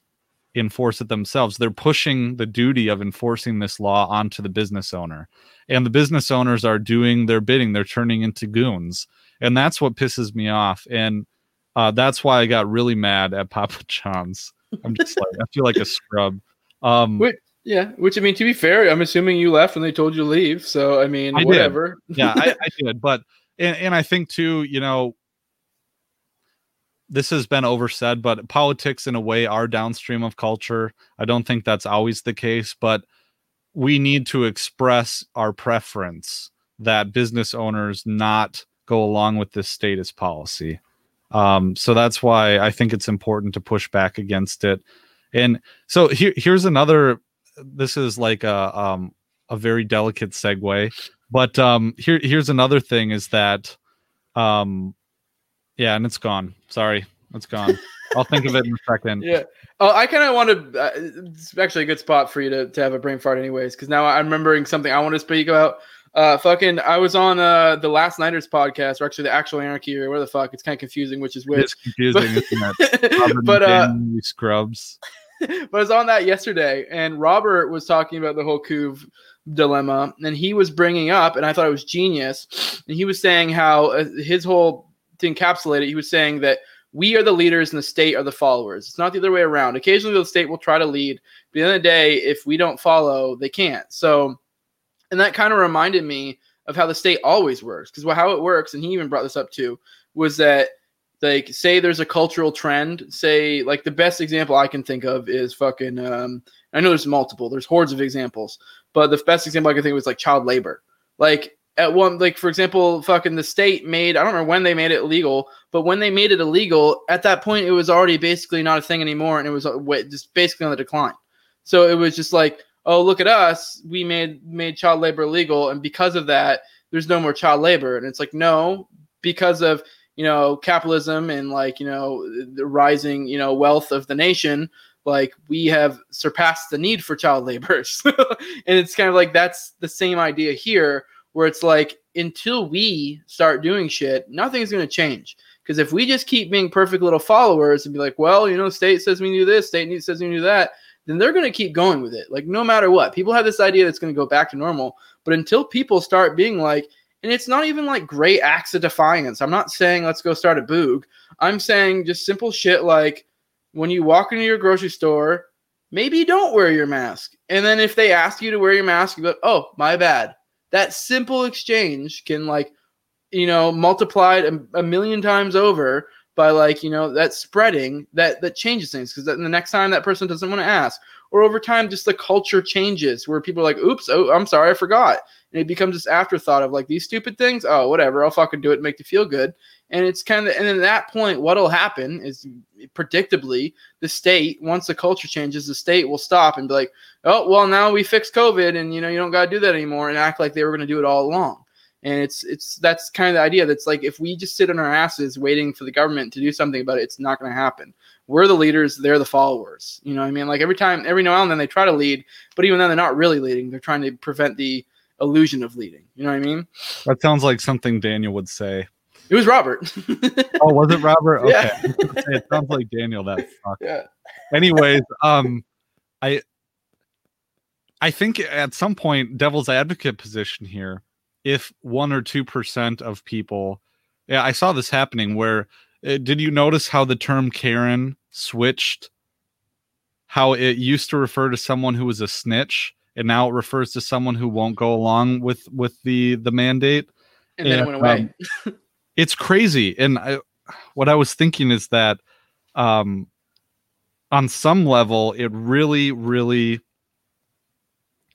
enforce it themselves. They're pushing the duty of enforcing this law onto the business owner. And the business owners are doing their bidding. They're turning into goons. And that's what pisses me off. And uh, that's why I got really mad at Papa John's. I'm just like, I feel like a scrub. Um, Wait, yeah, which I mean, to be fair, I'm assuming you left when they told you to leave. So I mean, I whatever. Yeah, I, I, did, but and, and I think too, you know, this has been oversaid, but politics in a way are downstream of culture. I don't think that's always the case, but we need to express our preference that business owners not go along with this status policy. Um, so that's why I think it's important to push back against it. And so here, here's another this is like a um a very delicate segue. But um here here's another thing is that um yeah, and it's gone. Sorry, it's gone. I'll think of it in a second. Yeah. Oh, I kind of wanted. Uh, it's actually a good spot for you to, to have a brain fart, anyways, because now I'm remembering something I want to speak about. Uh, fucking, I was on uh the Last Nighters podcast, or actually the Actual Anarchy, or where the fuck. It's kind of confusing, which is which. It's confusing, but, isn't it? but uh, scrubs. but I was on that yesterday, and Robert was talking about the whole COVID dilemma, and he was bringing up, and I thought it was genius. And he was saying how uh, his whole to encapsulate it, he was saying that we are the leaders and the state are the followers. It's not the other way around. Occasionally, the state will try to lead, but at the end of the day, if we don't follow, they can't. So, and that kind of reminded me of how the state always works, because how it works, and he even brought this up too, was that like say there's a cultural trend say like the best example i can think of is fucking um i know there's multiple there's hordes of examples but the best example i can think of was like child labor like at one like for example fucking the state made i don't know when they made it illegal but when they made it illegal at that point it was already basically not a thing anymore and it was uh, just basically on the decline so it was just like oh look at us we made made child labor illegal and because of that there's no more child labor. And it's like, no, because of you know capitalism and like you know the rising you know wealth of the nation like we have surpassed the need for child labors and it's kind of like that's the same idea here where it's like until we start doing shit nothing's going to change. Because if we just keep being perfect little followers and be like well you know state says we do this state needs says we do that then they're going to keep going with it. Like no matter what people have this idea that's going to go back to normal. But until people start being like and it's not even like great acts of defiance i'm not saying let's go start a boog i'm saying just simple shit like when you walk into your grocery store, maybe don't wear your mask. And then if they ask you to wear your mask, you go, oh, my bad. That simple exchange can like, you know, multiplied a, a million times over by like, you know, that spreading that that changes things because the next time that person doesn't want to ask or over time just the culture changes where people are like oops oh i'm sorry i forgot and it becomes this afterthought of like these stupid things oh whatever i'll fucking do it and make you feel good and it's kind of and at that point what'll happen is predictably the state once the culture changes the state will stop and be like oh well now we fixed covid and you know you don't got to do that anymore and act like they were going to do it all along and it's it's that's kind of the idea that's like if we just sit on our asses waiting for the government to do something about it it's not going to happen we're the leaders, they're the followers. You know what I mean? Like every time, every now and then they try to lead, but even then they're not really leading. They're trying to prevent the illusion of leading. You know what I mean? That sounds like something Daniel would say. It was Robert. oh, was it Robert? Okay. Yeah. it sounds like Daniel. That fuck. Yeah. Anyways, um, I I think at some point, devil's advocate position here, if one or two percent of people, yeah, I saw this happening where uh, did you notice how the term Karen switched? How it used to refer to someone who was a snitch, and now it refers to someone who won't go along with with the the mandate. And then it went away. Um, it's crazy, and I, what I was thinking is that, um, on some level, it really, really,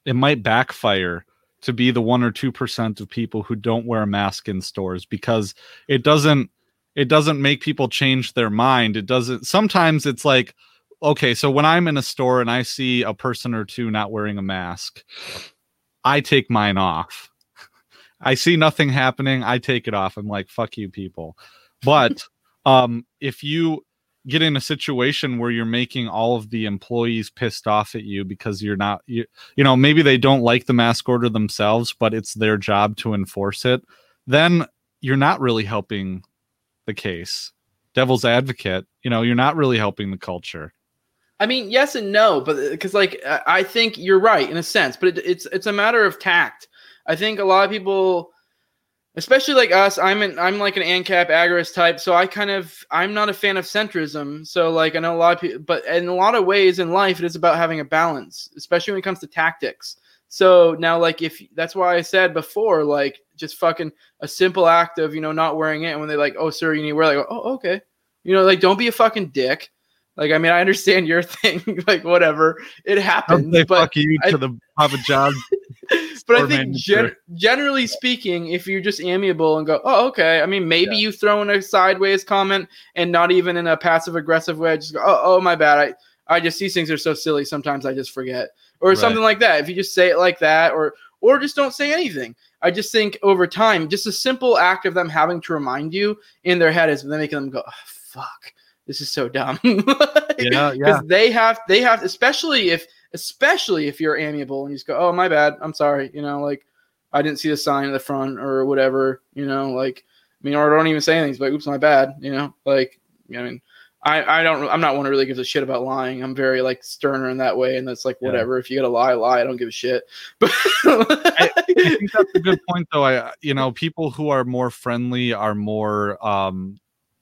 it might backfire to be the one or two percent of people who don't wear a mask in stores because it doesn't it doesn't make people change their mind. It doesn't sometimes it's like okay, so when I'm in a store and I see a person or two not wearing a mask, I take mine off. I see nothing happening, I take it off. I'm like, fuck you people. But um if you get in a situation where you're making all of the employees pissed off at you because you're not you, you know maybe they don't like the mask order themselves but it's their job to enforce it then you're not really helping the case. Devil's advocate, you know, you're not really helping the culture. I mean, yes and no, but because uh, like I think you're right in a sense, but it, it's it's a matter of tact. I think a lot of people, especially like us, I'm an I'm like an ANCAP agorist type, so I kind of I'm not a fan of centrism. So like I know a lot of people, but in a lot of ways in life, it is about having a balance, especially when it comes to tactics. So now, like, if that's why I said before, like, just fucking a simple act of, you know, not wearing it. And when they like, oh, sir, you need to wear, like, oh, okay. You know, like, don't be a fucking dick. Like, I mean, I understand your thing, like, whatever. It happens. They fuck you I, to the Papa John. but I think, gen- generally speaking, if you're just amiable and go, oh, okay. I mean, maybe yeah. you throw in a sideways comment and not even in a passive aggressive way. Just go, oh, oh, my bad. I, I just, these things are so silly. Sometimes I just forget or right. something like that. If you just say it like that, or or just don't say anything. I just think over time, just a simple act of them having to remind you in their head is then making them go, oh, "Fuck, this is so dumb." yeah, yeah. Because they have, they have, especially if, especially if you're amiable and you just go, "Oh, my bad, I'm sorry," you know, like I didn't see the sign in the front or whatever, you know, like I mean, or don't even say anything. but like, "Oops, my bad," you know, like I mean, I, I don't I'm not one to really give a shit about lying. I'm very like Stirner in that way, and that's like whatever. Yeah. If you gotta lie, lie. I don't give a shit. But I, I, think that's a good point, though. I you know people who are more friendly are more um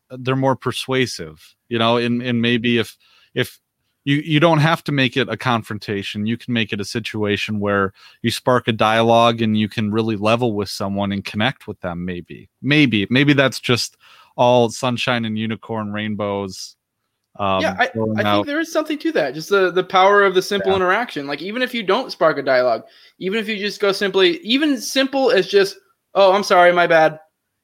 they're more persuasive. You know, and and maybe if if you you don't have to make it a confrontation, you can make it a situation where you spark a dialogue and you can really level with someone and connect with them. Maybe maybe maybe that's just all sunshine and unicorn rainbows. Um, yeah, I, I think there is something to that. Just the, the power of the simple yeah. interaction. Like even if you don't spark a dialogue, even if you just go simply, even simple as just, oh, I'm sorry, my bad.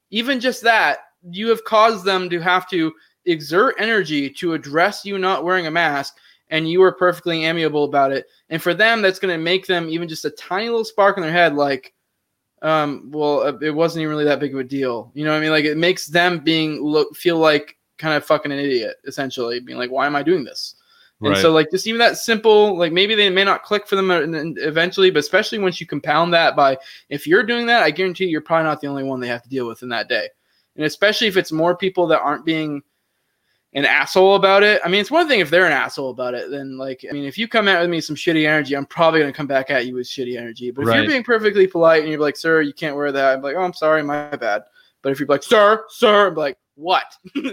Even just that, you have caused them to have to exert energy to address you not wearing a mask, and you were perfectly amiable about it. And for them, that's going to make them even just a tiny little spark in their head, like, um, well, uh, it wasn't even really that big of a deal. You know what I mean? Like it makes them being look feel like kind of fucking an idiot, essentially, being like, why am I doing this? And so, like, just even that simple, like, maybe they may not click for them eventually, but especially once you compound that by, if you're doing that, I guarantee you're probably not the only one they have to deal with in that day. And especially if it's more people that aren't being an asshole about it. I mean, it's one thing if they're an asshole about it, then like, I mean, if you come at with me some shitty energy, I'm probably gonna come back at you with shitty energy. But if right. you're being perfectly polite and you're like, "Sir, you can't wear that," I'm like, "Oh, I'm sorry, my bad." But if you're like, "Sir, sir," I'm like, "What?"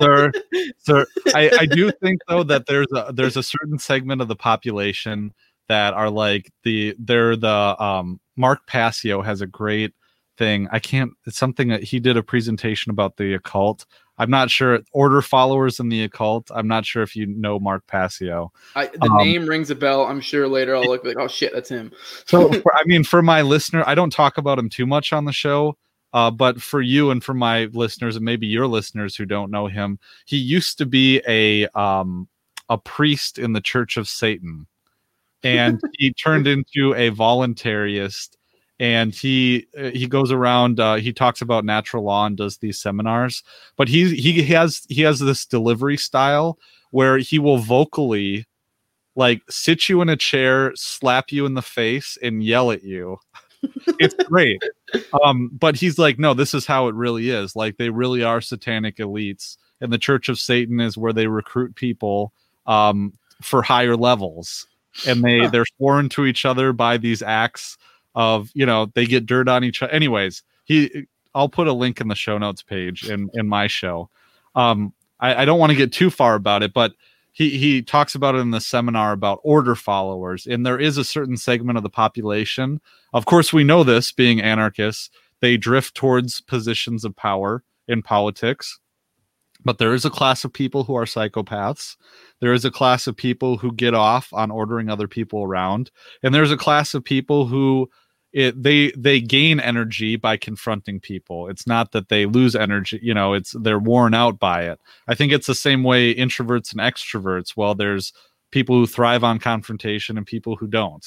sir, sir. I, I do think though that there's a there's a certain segment of the population that are like the they're the um Mark Passio has a great thing. I can't. It's something that he did a presentation about the occult I'm not sure order followers in the occult. I'm not sure if you know Mark Passio. I, the um, name rings a bell. I'm sure later I'll look like, oh shit, that's him. so for, I mean, for my listener, I don't talk about him too much on the show. Uh, but for you and for my listeners and maybe your listeners who don't know him, he used to be a um, a priest in the Church of Satan, and he turned into a voluntarist and he uh, he goes around uh, he talks about natural law and does these seminars but he he has he has this delivery style where he will vocally like sit you in a chair slap you in the face and yell at you. It's great. Um but he's like no this is how it really is. Like they really are satanic elites and the church of satan is where they recruit people um for higher levels and they they're sworn to each other by these acts of you know they get dirt on each other. Anyways, he I'll put a link in the show notes page in in my show. Um, I, I don't want to get too far about it, but he he talks about it in the seminar about order followers, and there is a certain segment of the population. Of course, we know this being anarchists, they drift towards positions of power in politics. But there is a class of people who are psychopaths. There is a class of people who get off on ordering other people around. And there's a class of people who it they they gain energy by confronting people. It's not that they lose energy you know it's they're worn out by it. I think it's the same way introverts and extroverts. Well there's people who thrive on confrontation and people who don't.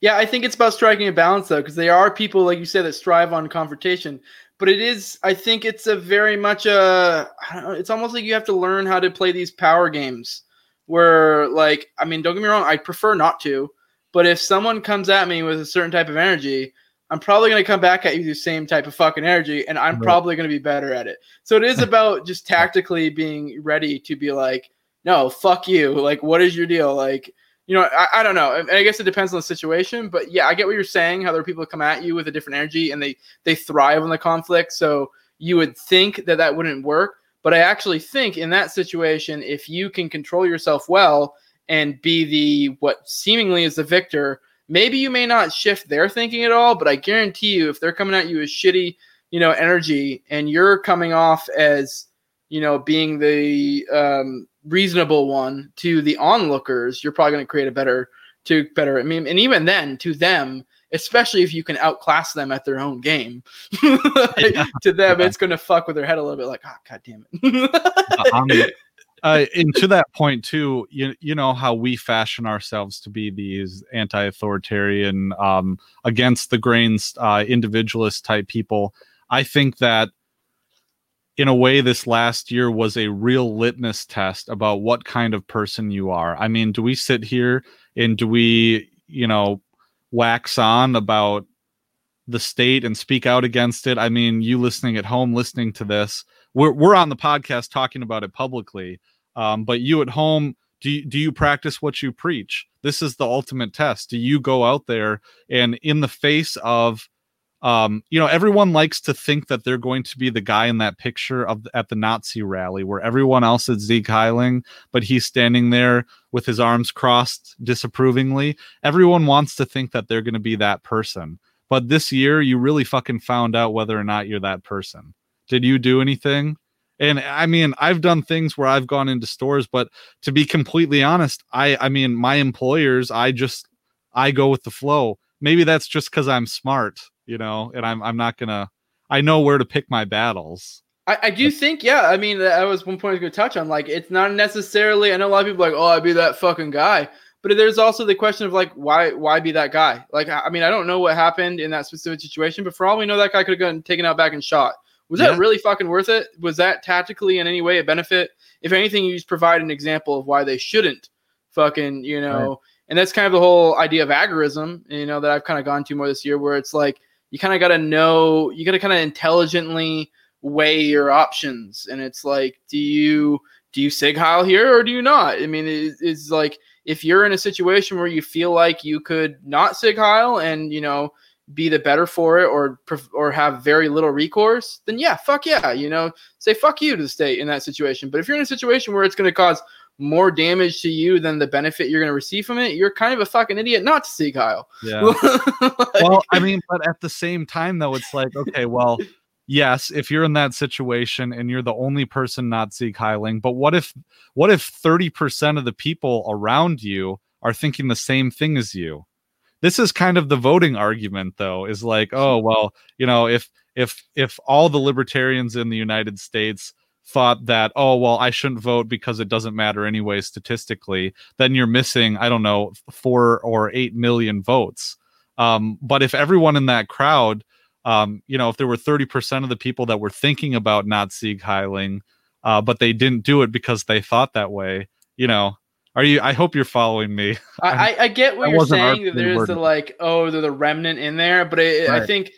Yeah i think it's about striking a balance though because there are people like you said that strive on confrontation. But it is i think it's a very much a it's almost like you have to learn how to play these power games where like i mean don't get me wrong i prefer not to but if someone comes at me with a certain type of energy, I'm probably going to come back at you the same type of fucking energy, and I'm right. probably going to be better at it. So it is about just tactically being ready to be like, no, fuck you. Like, what is your deal? Like, you know, I, I don't know. And I guess it depends on the situation, but yeah, I get what you're saying. How there are people come at you with a different energy and they they thrive on the conflict. So you would think that that wouldn't work, but I actually think in that situation, if you can control yourself well and be the what seemingly is the victor, maybe you may not shift their thinking at all, but I guarantee you, if they're coming at you as shitty, you know, energy, and you're coming off as, you know, being the um, reasonable one to the onlookers, you're probably going to create a better, to better. I mean, and even then, to them, especially if you can outclass them at their own game. yeah. To them, it's going to fuck with their head a little bit, like, oh, god damn it uh, and to that point too, you you know how we fashion ourselves to be these anti-authoritarian, um, against the grains, uh, individualist type people. I think that in a way, this last year was a real litmus test about what kind of person you are. I mean, do we sit here and do we, you know, wax on about the state and speak out against it? I mean, you listening at home, listening to this, we're we're on the podcast talking about it publicly. Um, but you at home, do you, do you practice what you preach? This is the ultimate test. Do you go out there and in the face of um, you know, everyone likes to think that they're going to be the guy in that picture of at the Nazi rally where everyone else is Sieg Heiling, but he's standing there with his arms crossed disapprovingly. Everyone wants to think that they're going to be that person. But this year, you really fucking found out whether or not you're that person. Did you do anything? And I mean, I've done things where I've gone into stores, but to be completely honest, I I mean, my employers, I just I go with the flow. Maybe that's just because I'm smart, you know, and I'm I'm not gonna I know where to pick my battles. I, I do think, yeah. I mean, that was one point I was going to touch on. Like, it's not necessarily. I know a lot of people like, oh, I'd be that fucking guy, but there's also the question of like why why be that guy? Like I mean I don't know what happened in that specific situation, but for all we know that guy could have gotten taken out back and shot. Was yeah. that really fucking worth it? Was that tactically in any way a benefit? If anything, you just provide an example of why they shouldn't fucking you know. Right. And that's kind of the whole idea of agorism, you know, that I've kind of gone to more this year, where it's like you kind of got to know, you got to kind of intelligently weigh your options, and it's like, do you do you Sieg Heil here or do you not? I mean, it's, it's like if you're in a situation where you feel like you could not Sieg Heil and you know be the better for it or or have very little recourse, then yeah, fuck yeah, you know, say fuck you to the state in that situation. But if you're in a situation where it's going to cause more damage to you than the benefit you're going to receive from it, you're kind of a fucking idiot not to Sieg Heil. Yeah. like, well, I mean, but at the same time, though, it's like, okay, well, yes, if you're in that situation and you're the only person not Sieg Heiling, but what if, what if 30% of the people around you are thinking the same thing as you? This is kind of the voting argument, though, is like, oh, well, you know, if, if, if all the libertarians in the United States thought that oh well i shouldn't vote because it doesn't matter anyway statistically then you're missing i don't know four or eight million votes. Um, but if everyone in that crowd um, you know if there were 30% of the people that were thinking about not sieg heiling uh, but they didn't do it because they thought that way you know are you i hope you're following me i, I get what I you're saying there's the like oh there's a remnant in there but I, right. I think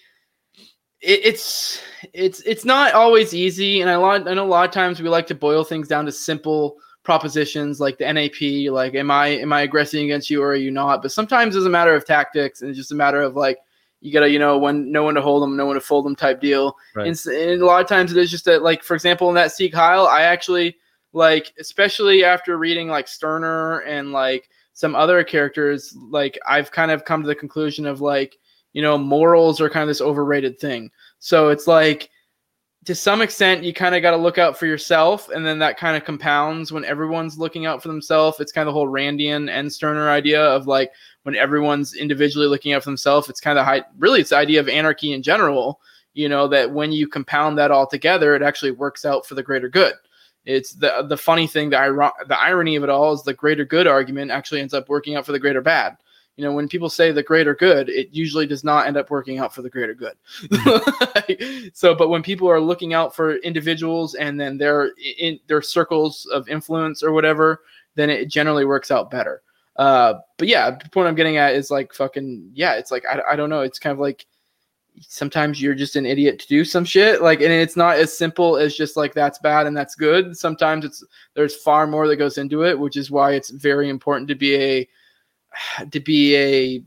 it, it's it's it's not always easy, and I lot I know a lot of times we like to boil things down to simple propositions like the NAP, like am I am I aggressing against you or are you not? But sometimes it's a matter of tactics and it's just a matter of like you gotta you know when no one to hold them, no one to fold them type deal. Right. And, and, a lot of times it is just that like for example in that Sieg Heil, I actually like especially after reading like Stirner and like some other characters, like I've kind of come to the conclusion of like you know, morals are kind of this overrated thing. So it's like to some extent you kind of got to look out for yourself and then that kind of compounds when everyone's looking out for themselves it's kind of the whole randian and Stirner idea of like when everyone's individually looking out for themselves it's kind of high really it's the idea of anarchy in general you know that when you compound that all together it actually works out for the greater good it's the the funny thing the, the irony of it all is the greater good argument actually ends up working out for the greater bad. You know when people say the greater good it usually does not end up working out for the greater good. So but when people are looking out for individuals and then their in their circles of influence or whatever then it generally works out better. Uh but yeah the point i'm getting at is like fucking yeah it's like i, I don't know it's kind of like sometimes you're just an idiot to do some shit like and it's not as simple as just like that's bad and that's good. Sometimes it's there's far more that goes into it which is why it's very important to be a to be a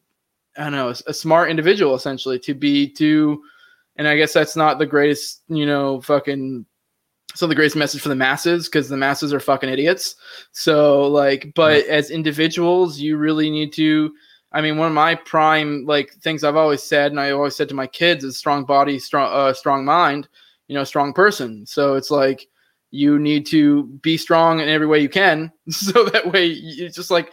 I don't know a smart individual essentially to be to and I guess that's not the greatest you know fucking so the greatest message for the masses because the masses are fucking idiots. So like but as individuals you really need to I mean one of my prime like things I've always said and I always said to my kids is strong body strong uh, strong mind you know strong person so it's like you need to be strong in every way you can so that way it's just like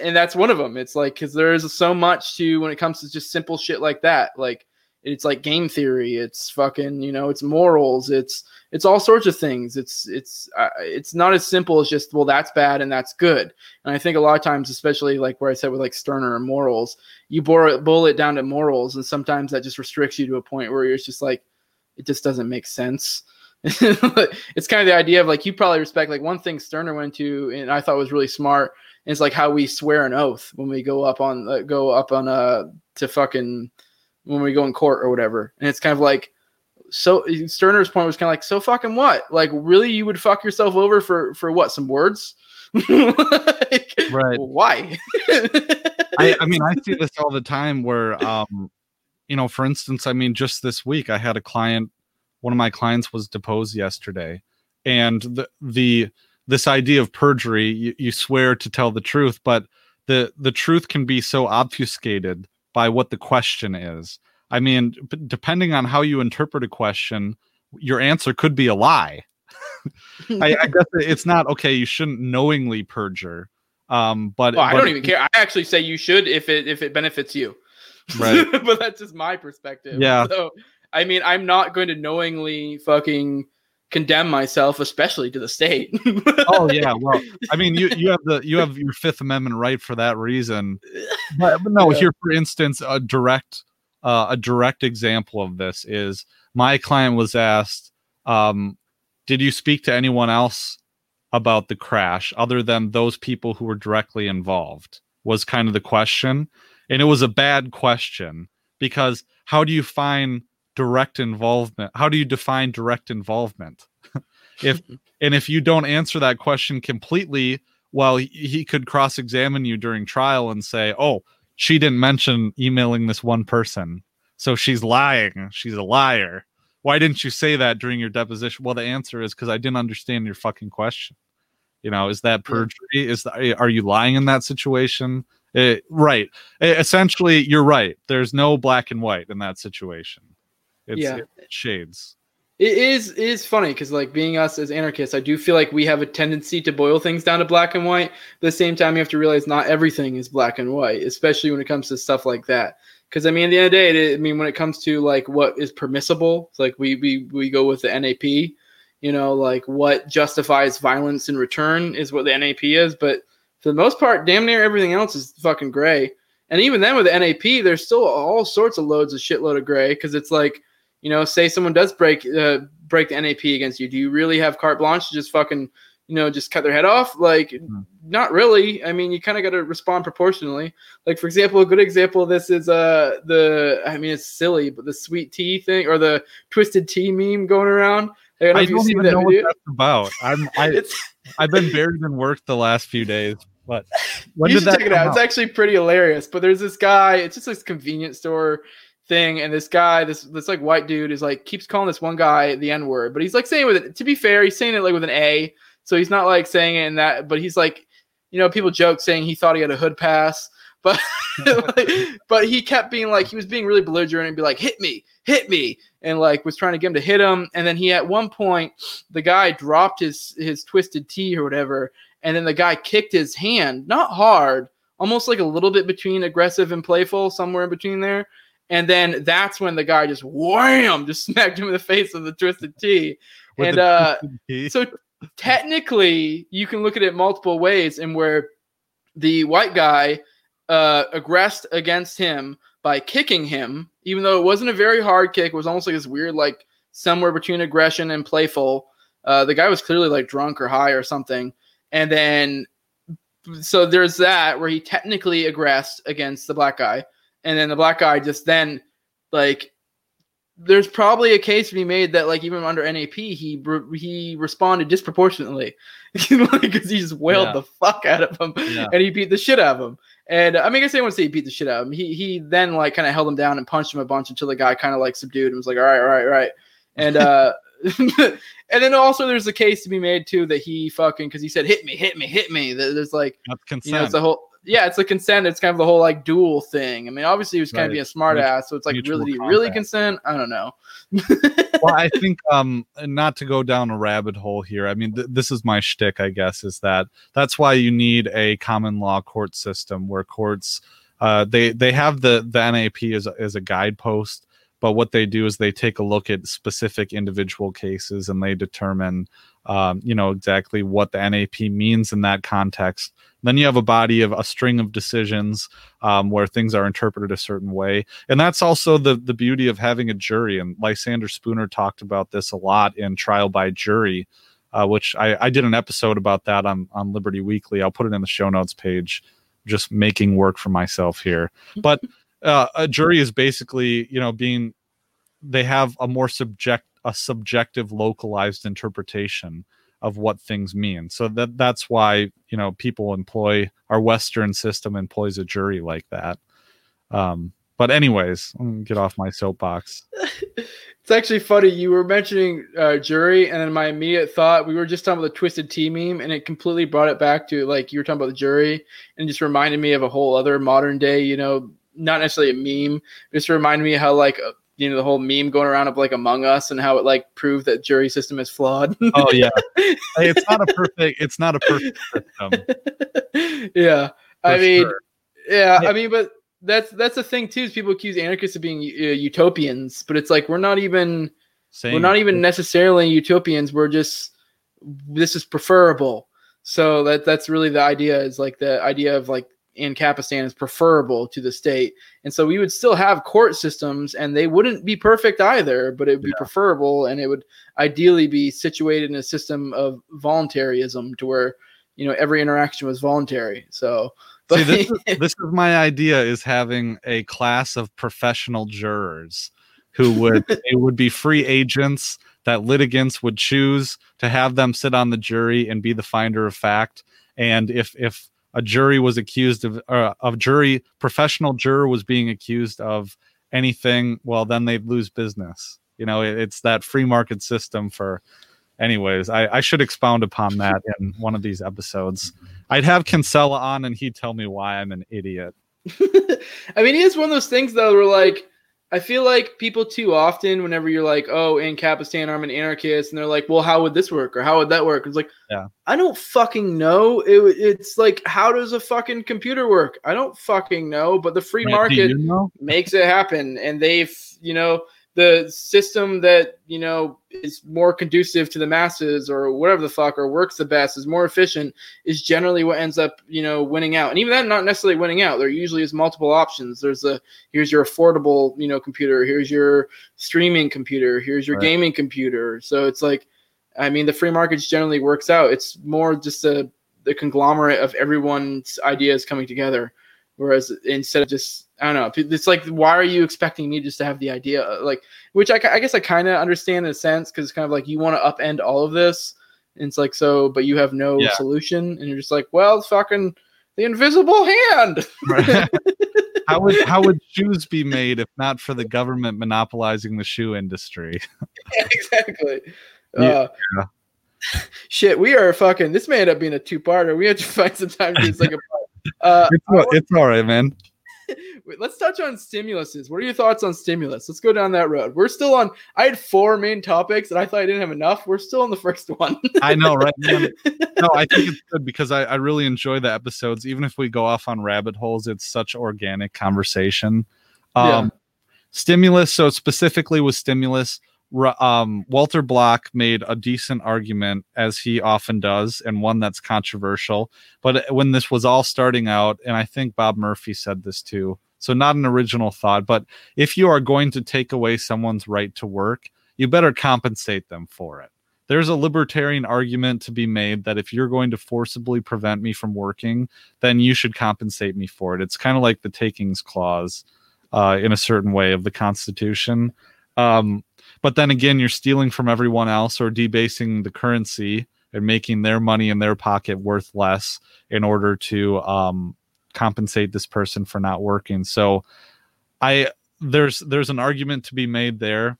and that's one of them. It's like because there is so much to when it comes to just simple shit like that. Like it's like game theory. It's fucking you know. It's morals. It's it's all sorts of things. It's it's uh, it's not as simple as just well that's bad and that's good. And I think a lot of times, especially like where I said with like Stirner and morals, you boil, boil it down to morals, and sometimes that just restricts you to a point where you're just like it just doesn't make sense. it's kind of the idea of like you probably respect like one thing Stirner went to and I thought was really smart it's like how we swear an oath when we go up on uh, go up on uh to fucking when we go in court or whatever. And it's kind of like so Stirner's point was kind of like so fucking what? Like really you would fuck yourself over for for what? Some words? like, right. Why? I, I mean I see this all the time where um you know for instance I mean just this week I had a client one of my clients was deposed yesterday and the the this idea of perjury you, you swear to tell the truth but the the truth can be so obfuscated by what the question is i mean depending on how you interpret a question your answer could be a lie I, I, guess it's not okay you shouldn't knowingly perjure um but, well, i but, don't even care i actually say you should if it if it benefits you right but that's just my perspective yeah so i mean i'm not going to knowingly fucking condemn myself, especially to the state. oh yeah, well, I mean, you you have the you have your Fifth Amendment right for that reason. But, but no, yeah. here for instance, a direct uh, a direct example of this is my client was asked, um, "Did you speak to anyone else about the crash other than those people who were directly involved?" Was kind of the question, and it was a bad question because how do you find direct involvement how do you define direct involvement if and if you don't answer that question completely well he, he could cross examine you during trial and say oh she didn't mention emailing this one person. So she's lying. She's a liar. Why didn't you say that during your deposition? Well the answer is because i didn't understand your fucking question. You know is that perjury? Is that, eh, are you lying in that situation? It, right. Eh, essentially you're right. There's no black and white in that situation. It's, yeah. It shades. It is funny because like being us as anarchists, I do feel like we have a tendency to boil things down to black and white. At the same time, you have to realize not everything is black and white, especially when it comes to stuff like that. Because I mean, at the end of the day, it, I mean, when it comes to like what is permissible, it's like we we we go with the NAP. You know, like what justifies violence in return is what the NAP is. But for the most part, damn near everything else is fucking gray. And even then, with the NAP, there's still all sorts of loads of shitload of gray because it's like you know, say someone does break uh, break the NAP against you, do you really have carte blanche to just fucking, you know, just cut their head off? Like, mm-hmm. not really. I mean, you kind of got to respond proportionally. Like, for example, a good example of this is uh the I mean, it's silly, but the sweet tea thing or the twisted tea meme going around. I don't, I don't even know video. what that's about. I'm I, I've been buried in work the last few days. But when you should check it out. out. It's actually pretty hilarious. But there's this guy. It's just this convenience store thing and this guy this this like white dude is like keeps calling this one guy the n word but he's like saying with it to be fair he's saying it like with an a so he's not like saying it in that but he's like you know people joke saying he thought he had a hood pass but like, but he kept being like he was being really belligerent and be like hit me hit me and like was trying to get him to hit him and then he at one point the guy dropped his his twisted tea or whatever and then the guy kicked his hand not hard almost like a little bit between aggressive and playful somewhere in between there and then that's when the guy just wham, just smacked him in the face with the twisted. With and uh, so technically, you can look at it multiple ways, and where the white guy uh, aggressed against him by kicking him, even though it wasn't a very hard kick, it was almost like this weird, like somewhere between aggression and playful. Uh, the guy was clearly like drunk or high or something, and then so there's that where he technically aggressed against the black guy and then the black guy just then like there's probably a case to be made that like even under NAP he he responded disproportionately because he just wailed yeah. the fuck out of him yeah. and he beat the shit out of him. And I mean, I guess anyone say he beat the shit out of him. He he then like kind of held him down and punched him a bunch until the guy kind of like subdued and was like, all right, all right, all right. And uh, and then also there's a case to be made too that he fucking because he said hit me, hit me, hit me. There's like That's consent. You know, it's a whole yeah, it's a consent. It's kind of the whole like dual thing. I mean, obviously he was kind right. of being a smart ass, so it's like really, really consent. I don't know. well, I think um, not to go down a rabbit hole here. I mean, th- this is my shtick, I guess, is that that's why you need a common law court system where courts uh, they they have the the NAP as a, as a guidepost, but what they do is they take a look at specific individual cases and they determine um, you know exactly what the NAP means in that context. Then you have a body of a string of decisions um, where things are interpreted a certain way, and that's also the the beauty of having a jury. And Lysander Spooner talked about this a lot in Trial by Jury, uh, which I, I did an episode about that on on Liberty Weekly. I'll put it in the show notes page. Just making work for myself here, but uh, a jury is basically you know being they have a more subject a subjective localized interpretation of what things mean. So that that's why you know people employ our western system employs a jury like that. Um but anyways get off my soapbox. It's actually funny you were mentioning uh, jury and then my immediate thought we were just talking about the twisted tea meme and it completely brought it back to like you were talking about the jury and just reminded me of a whole other modern day you know not necessarily a meme just remind me how like you know the whole meme going around of like Among Us and how it like proved that jury system is flawed. oh yeah, it's not a perfect. It's not a perfect system. yeah, I mean, sure. yeah, I mean, but that's that's the thing too. Is people accuse anarchists of being uh, utopians, but it's like we're not even We're not even necessarily utopians. We're just this is preferable. So that that's really the idea is like the idea of like Ancapistan is preferable to the state. And so we would still have court systems and they wouldn't be perfect either, but it would be yeah. preferable and it would ideally be situated in a system of voluntarism to where, you know, every interaction was voluntary. So but See, this, is, this is my idea is having a class of professional jurors who would it would be free agents that litigants would choose to have them sit on the jury and be the finder of fact. And if if a jury was accused of uh, a jury professional juror was being accused of anything, well then they'd lose business. You know, it, it's that free market system for anyways, I, I should expound upon that in one of these episodes. I'd have Kinsella on and he'd tell me why I'm an idiot. I mean, he is one of those things though where like I feel like people too often, whenever you're like, "Oh, Ancapistan, I'm an anarchist," and they're like, "Well, how would this work?" or "How would that work?" It's like, yeah, I don't fucking know. It, it's like, how does a fucking computer work? I don't fucking know. But the free market you know? makes it happen, and they've, you know, the system that you know is more conducive to the masses or whatever the fuck or works the best is more efficient is generally what ends up you know winning out. And even that not necessarily winning out. There usually is multiple options. There's a here's your affordable you know computer. Here's your streaming computer. Here's your right. gaming computer. So it's like i mean the free market generally works out. It's more just a the conglomerate of everyone's ideas coming together. Whereas instead of just I don't know. It's like, why are you expecting me just to have the idea? Uh, like, which I, I guess I kind of understand in a sense because it's kind of like you want to upend all of this. And it's like, so, but you have no yeah. solution. And you're just like, well, fucking the invisible hand. how would how would shoes be made if not for the government monopolizing the shoe industry? yeah, exactly. Yeah. Uh. Shit, we are fucking. This may end up being a two-parter. We have to find some time to do like a. Uh, it's, it's all right, man. Let's touch on stimuluses. What are your thoughts on stimulus? Let's go down that road. We're still on. I had four main topics, and I thought I didn't have enough. We're still on the first one. I know, right? Man? No, I think it's good because I, I really enjoy the episodes. Even if we go off on rabbit holes, it's such organic conversation. Um, yeah. Stimulus. So specifically with stimulus, um, Walter Block made a decent argument, as he often does, and one that's controversial. But when this was all starting out, and I think Bob Murphy said this too, so not an original thought, but if you are going to take away someone's right to work, you better compensate them for it. There's a libertarian argument to be made that if you're going to forcibly prevent me from working, then you should compensate me for it. It's kind of like the takings clause uh, in a certain way of the Constitution. Um, but then again, you're stealing from everyone else or debasing the currency and making their money in their pocket worth less in order to um, compensate this person for not working. So I there's there's an argument to be made there.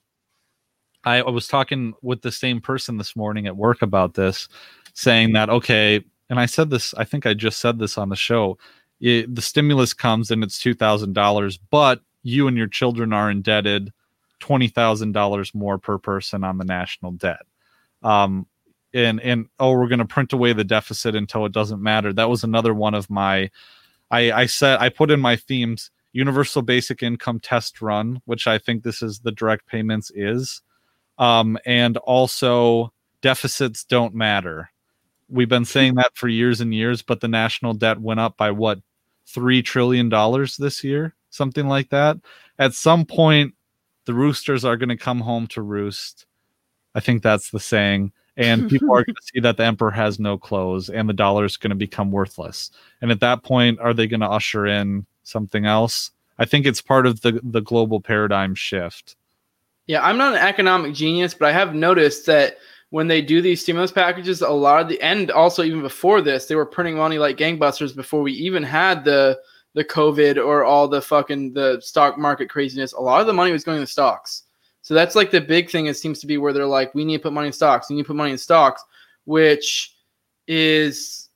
I, I was talking with the same person this morning at work about this, saying that okay, and I said this, I think I just said this on the show. It, the stimulus comes and it's two thousand dollars, but you and your children are indebted $20,000 more per person on the national debt. Um, and, and, oh, we're going to print away the deficit until it doesn't matter. That was another one of my, I, I said, I put in my themes, universal basic income test run, which I think this is the direct payments is. Um, and also deficits don't matter. We've been saying that for years and years, but the national debt went up by what, $3 trillion this year? Something like that. At some point, the roosters are going to come home to roost. I think that's the saying. And people are going to see that the emperor has no clothes and the dollar is going to become worthless. And at that point, are they going to usher in something else? I think it's part of the, the global paradigm shift. Yeah, I'm not an economic genius, but I have noticed that when they do these stimulus packages, a lot of the and also even before this, they were printing money like gangbusters before we even had the the COVID or all the fucking the stock market craziness, a lot of the money was going to stocks. So that's like the big thing. It seems to be where they're like, we need to put money in stocks. We need to put money in stocks, which is,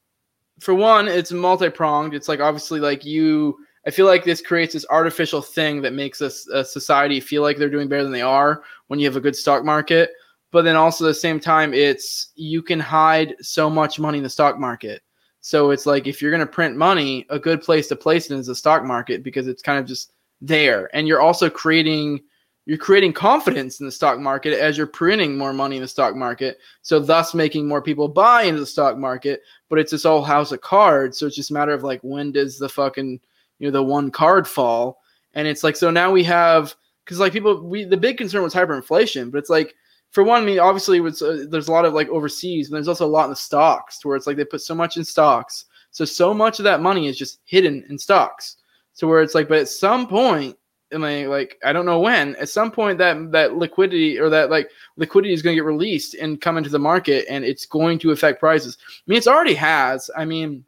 for one, it's multi pronged. It's like obviously like you. I feel like this creates this artificial thing that makes us a society feel like they're doing better than they are when you have a good stock market. But then also at the same time, it's you can hide so much money in the stock market so it's like if you're going to print money, a good place to place it is the stock market because it's kind of just there. And you're also creating you're creating confidence in the stock market as you're printing more money in the stock market. So thus making more people buy into the stock market. But it's this whole house of cards. So it's just a matter of like when does the fucking you know the one card fall? And it's like so now we have because like people we the big concern was hyperinflation, but it's like for one, I mean obviously was, uh, there's a lot of like overseas, and there's also a lot in the stocks to where it's like they put so much in stocks, so so much of that money is just hidden in stocks. to where it's like, but at some point and like, like I don't know when. At some point, that that liquidity or that like liquidity is going to get released and come into the market, and it's going to affect prices. I mean, it's already has. I mean,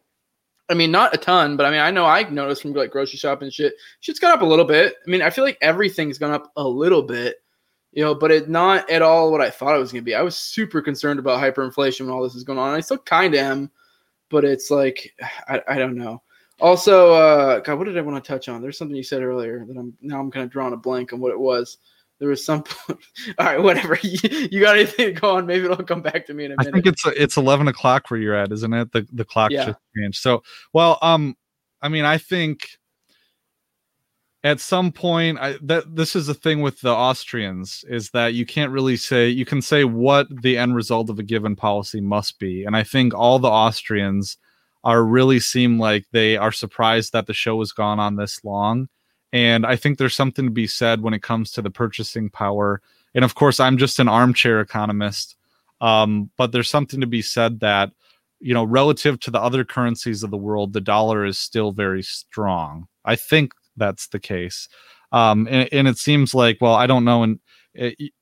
I mean, not a ton, but I mean, I know I noticed from like grocery shopping and shit. Shit's gone up a little bit. I mean, I feel like everything's gone up a little bit, you know, but it not at all what I thought it was going to be. I was super concerned about hyperinflation when all this is going on. I still kind of am, but it's like I, I don't know. Also, uh, God, what did I want to touch on? There's something you said earlier that I'm now I'm kind of drawing a blank on what it was. There was some. all right, whatever. You, you, got anything to go on? Maybe it'll come back to me in a minute. I think it's it's eleven o'clock where you're at, isn't it? The the clock yeah. just changed. So, well, um, I mean, I think at some point I, that this is the thing with the austrians is that you can't really say you can say what the end result of a given policy must be and i think all the austrians are really seem like they are surprised that the show has gone on this long. And I think there's something to be said when it comes to the purchasing power. And of course, I'm just an armchair economist. Um, but there's something to be said that, you know, relative to the other currencies of the world, the dollar is still very strong. I think that's the case. Um, and, and it seems like, well, I don't know. And it,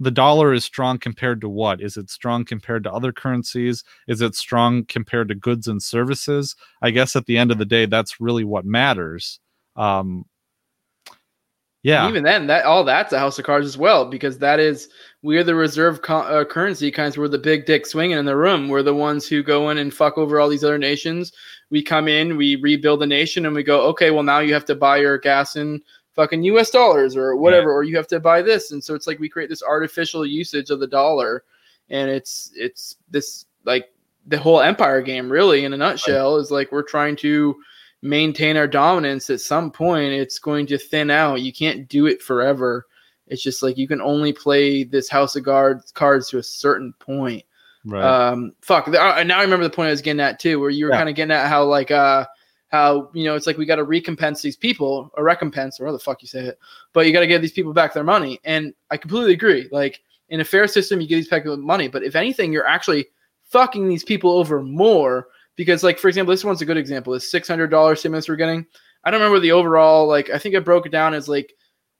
the dollar is strong compared to what? Is it strong compared to other currencies? Is it strong compared to goods and services? I guess at the end of the day, that's really what matters. Um, yeah. And even then, that all that's a house of cards as well, because that is we're the reserve co- uh, currency kinds. We're the big dick swinging in the room. We're the ones who go in and fuck over all these other nations. We come in, we rebuild the nation, and we go, okay, well now you have to buy your gas in fucking US dollars or whatever, or you have to buy this. And so it's like we create this artificial usage of the dollar. And it's it's this like the whole empire game really in a nutshell is like we're trying to maintain our dominance at some point it's going to thin out. You can't do it forever. It's just like you can only play this house of cards cards to a certain point. Right. Um fuck now i remember the point i was getting at too where you were yeah. kind of getting at how like uh how you know it's like we got to recompense these people or recompense or whatever the fuck you say it but you got to give these people back their money. And i completely agree. Like in a fair system you give these people money but if anything you're actually fucking these people over more because like for example this one's a good example this $600 stimulus we're getting i don't remember the overall like i think i broke it down as like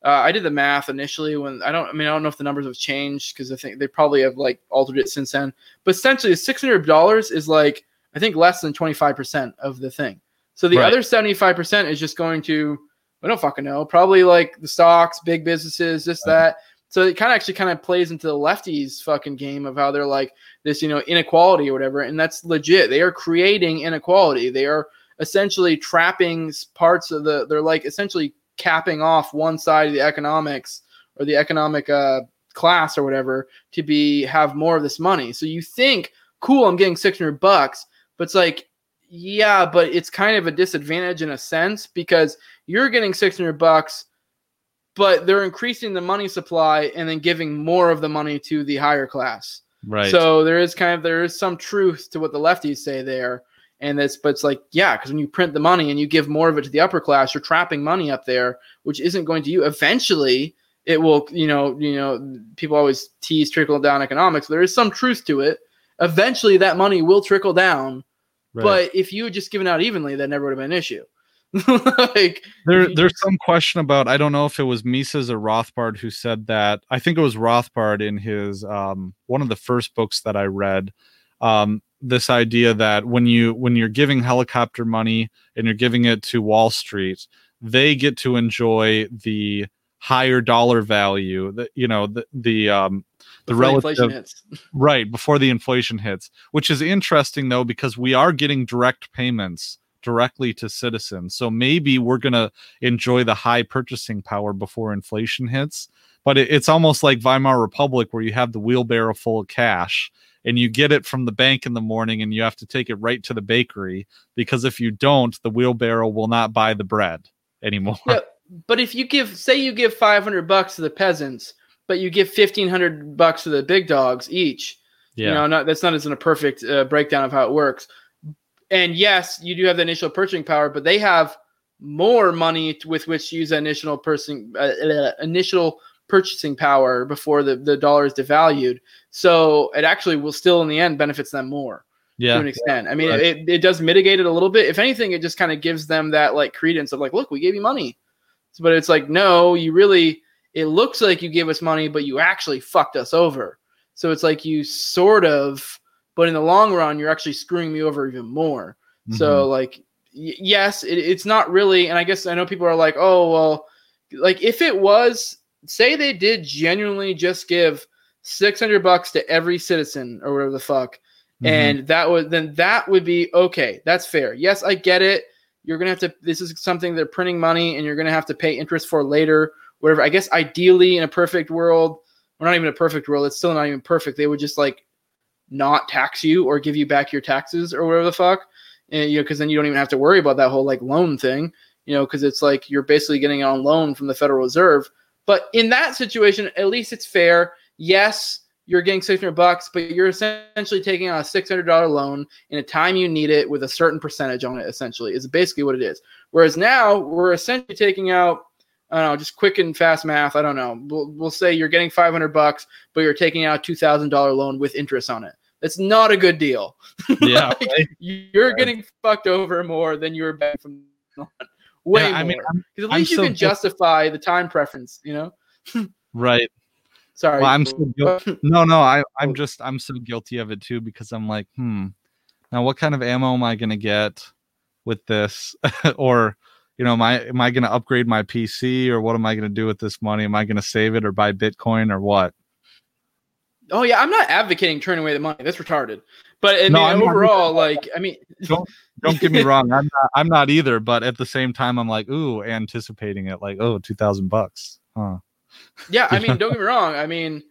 uh, i did the math initially when i don't i mean i don't know if the numbers have changed because i think they probably have like altered it since then but essentially $600 is like i think less than 25% of the thing so the right. other 75% is just going to, I don't fucking know, probably like the stocks, big businesses, this, right. that. So it kind of actually kind of plays into the lefties fucking game of how they're like this, you know, inequality or whatever. And that's legit. They are creating inequality. They are essentially trapping parts of the, they're like essentially capping off one side of the economics or the economic uh, class or whatever to be have more of this money. So you think, cool, I'm getting 600 bucks, but it's like yeah, but it's kind of a disadvantage in a sense because you're getting 600 bucks, but they're increasing the money supply and then giving more of the money to the higher class. Right. So there is kind of there is some truth to what the lefties say there. And that's but it's like, yeah, because when you print the money and you give more of it to the upper class, you're trapping money up there, which isn't going to you. Eventually it will, you know, you know, people always tease trickle down economics. There is some truth to it. Eventually that money will trickle down Right. But if you had just given out evenly, that never would have been an issue. like there, there's some question about I don't know if it was Mises or Rothbard who said that. I think it was Rothbard in his um, one of the first books that I read. Um, this idea that when you when you're giving helicopter money and you're giving it to Wall Street, they get to enjoy the higher dollar value. That you know the the um, the before relative hits. right before the inflation hits, which is interesting though because we are getting direct payments directly to citizens. So maybe we're going to enjoy the high purchasing power before inflation hits. But it, it's almost like Weimar Republic where you have the wheelbarrow full of cash and you get it from the bank in the morning and you have to take it right to the bakery because if you don't, the wheelbarrow will not buy the bread anymore. Yeah but if you give, say, you give 500 bucks to the peasants, but you give 1500 bucks to the big dogs each. Yeah. You know, not, that's not as in a perfect uh, breakdown of how it works. And yes, you do have the initial purchasing power, but they have more money with which to use that initial person uh, initial purchasing power before the, the dollar is devalued. So it actually will still in the end benefits them more yeah. to an extent. I mean, right. it, it does mitigate it a little bit. If anything, it just kind of gives them that like credence of like, look, we gave you money. So, but it's like, no, you really, it looks like you gave us money, but you actually fucked us over. So it's like you sort of, but in the long run, you're actually screwing me over even more. Mm-hmm. So like, y- yes, it, it's not really, and I guess I know people are like, oh, well, like if it was, say they did genuinely just give 600 bucks to every citizen or whatever the fuck, mm-hmm. and that would, then that would be okay. That's fair. Yes, I get it. You're going to have to, this is something they're printing money and you're going to have to pay interest for later, whatever. I guess ideally in a perfect world, or not even a perfect world, it's still not even perfect. They would just like not tax you or give you back your taxes or whatever the fuck. And, you know, because then you don't even have to worry about that whole like loan thing, you know, because it's like you're basically getting on loan from the Federal Reserve. But in that situation, at least it's fair. Yes, you're getting 600 bucks, but you're essentially taking on a $600 loan in a time you need it with a certain percentage on it, essentially, is basically what it is. Whereas now we're essentially taking out, I don't know, just quick and fast math. I don't know. We'll, we'll say you're getting 500 bucks, but you're taking out a $2,000 loan with interest on it. That's not a good deal. Yeah. like, right? You're right. getting fucked over more than you were betting from way yeah, I mean, because at least I'm you so can justify the time preference, you know. right. Sorry. Well, I'm so guilty. no, no. I I'm just I'm so guilty of it too because I'm like, hmm. Now, what kind of ammo am I going to get with this, or you know, am I am I going to upgrade my PC, or what am I going to do with this money? Am I going to save it or buy Bitcoin or what? Oh yeah, I'm not advocating turning away the money. That's retarded. But I no, mean, overall, like, I mean, don't don't get me wrong. I'm not, I'm not either. But at the same time, I'm like, ooh, anticipating it. Like, oh, two thousand bucks, huh? Yeah, I mean, don't get me wrong. I mean,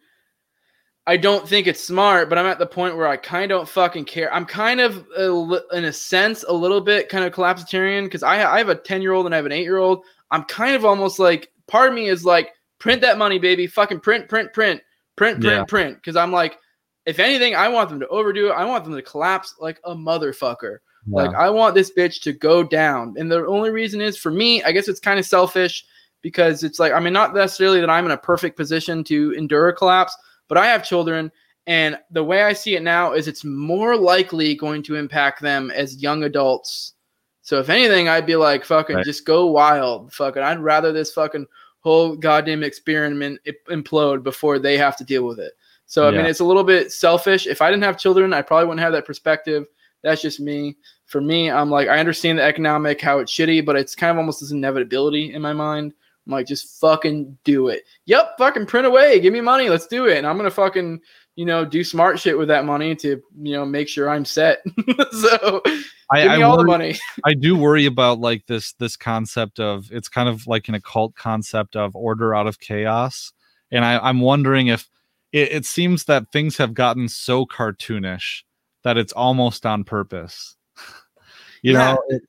I don't think it's smart, but I'm at the point where I kind of don't fucking care. I'm kind of, a, in a sense, a little bit kind of collapsitarian because I I have a ten year old and I have an eight year old. I'm kind of almost like part of me is like, print that money, baby, fucking print, print, print, print, print, yeah. print. Because I'm like if anything, I want them to overdo it. I want them to collapse like a motherfucker. Yeah. Like I want this bitch to go down. And the only reason is for me, I guess it's kind of selfish because it's like I mean not necessarily that I'm in a perfect position to endure a collapse, but I have children and the way I see it now is it's more likely going to impact them as young adults. So if anything, I'd be like fucking right. just go wild. Fucking I'd rather this fucking whole goddamn experiment implode before they have to deal with it. So I yeah. mean, it's a little bit selfish. If I didn't have children, I probably wouldn't have that perspective. That's just me. For me, I'm like, I understand the economic how it's shitty, but it's kind of almost this inevitability in my mind. I'm like, just fucking do it. Yep, fucking print away. Give me money. Let's do it. And I'm gonna fucking, you know, do smart shit with that money to, you know, make sure I'm set. so I, give me I all worry, the money. I do worry about like this this concept of it's kind of like an occult concept of order out of chaos. And I, I'm wondering if it, it seems that things have gotten so cartoonish that it's almost on purpose. you yeah. know, it,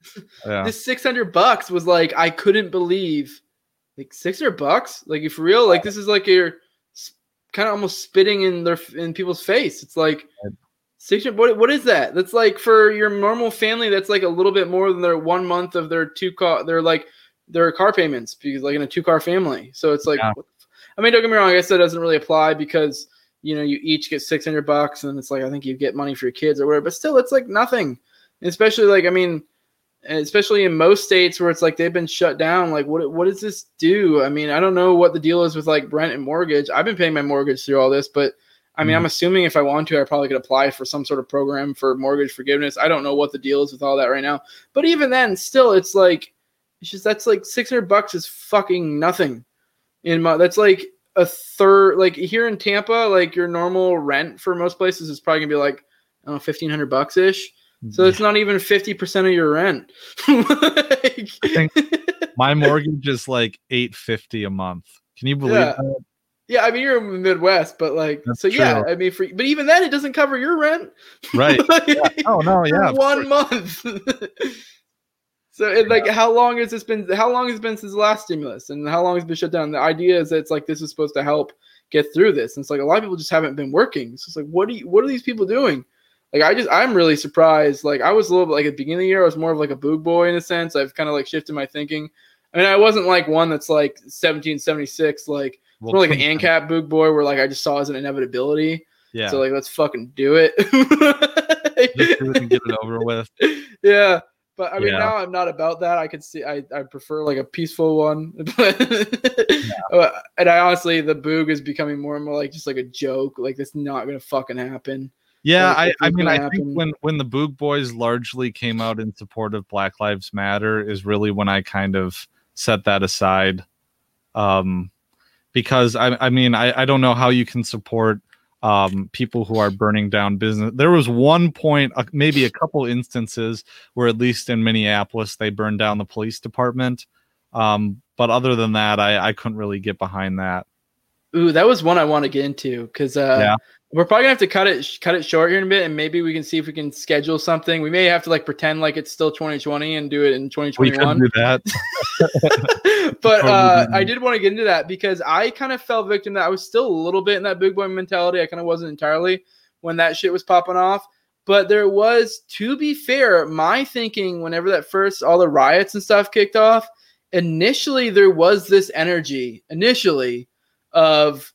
yeah. this 600 bucks was like, I couldn't believe like 600 bucks. Like, if real, like, this is like you're kind of almost spitting in their, in people's face. It's like, 600, what, what is that? That's like for your normal family, that's like a little bit more than their one month of their two car, they're like, their car payments because like in a two car family. So it's like, yeah. I mean, don't get me wrong. I guess that doesn't really apply because you know you each get six hundred bucks, and it's like I think you get money for your kids or whatever. But still, it's like nothing. Especially like I mean, especially in most states where it's like they've been shut down. Like what what does this do? I mean, I don't know what the deal is with like rent and mortgage. I've been paying my mortgage through all this, but I mean, mm-hmm. I'm assuming if I want to, I probably could apply for some sort of program for mortgage forgiveness. I don't know what the deal is with all that right now, but even then, still, it's like it's just that's like 600 bucks is fucking nothing in my that's like a third like here in Tampa, like your normal rent for most places is probably gonna be like I don't know, fifteen hundred bucks ish. So it's not even fifty percent of your rent. like, I think my mortgage is like eight fifty a month. Can you believe yeah. that? Yeah, I mean you're in the Midwest, but like That's so true. yeah, I mean for but even then it doesn't cover your rent. Right. like, yeah. Oh no, yeah. one month. So it, like, how long has this been? How long has it been since the last stimulus, and how long has it been shut down? The idea is that it's like this is supposed to help get through this. And it's like a lot of people just haven't been working. So it's like, what do you, what are these people doing? Like I just I'm really surprised. Like I was a little bit like at the beginning of the year, I was more of like a boog boy in a sense. I've kind of like shifted my thinking. I mean, I wasn't like one that's like 1776, like well, more like an ANCAP boog boy, where like I just saw as an inevitability. Yeah. So like, let's fucking do it. just do it and get it over with. Yeah. But I mean, yeah. now I'm not about that. I could see I, I prefer like a peaceful one. yeah. And I honestly, the boog is becoming more and more like just like a joke. Like it's not gonna fucking happen. Yeah, I, I mean, I think when when the Boog Boys largely came out in support of Black Lives Matter is really when I kind of set that aside. Um, because I, I mean, I, I don't know how you can support um, people who are burning down business. There was one point, uh, maybe a couple instances where, at least in Minneapolis, they burned down the police department. Um, but other than that, I, I couldn't really get behind that. Ooh, that was one I want to get into because uh, yeah. We're probably gonna have to cut it cut it short here in a bit, and maybe we can see if we can schedule something. We may have to like pretend like it's still 2020 and do it in 2021. We can do that. but uh, I did want to get into that because I kind of fell victim that I was still a little bit in that boog boy mentality. I kind of wasn't entirely when that shit was popping off. But there was, to be fair, my thinking whenever that first all the riots and stuff kicked off. Initially, there was this energy initially of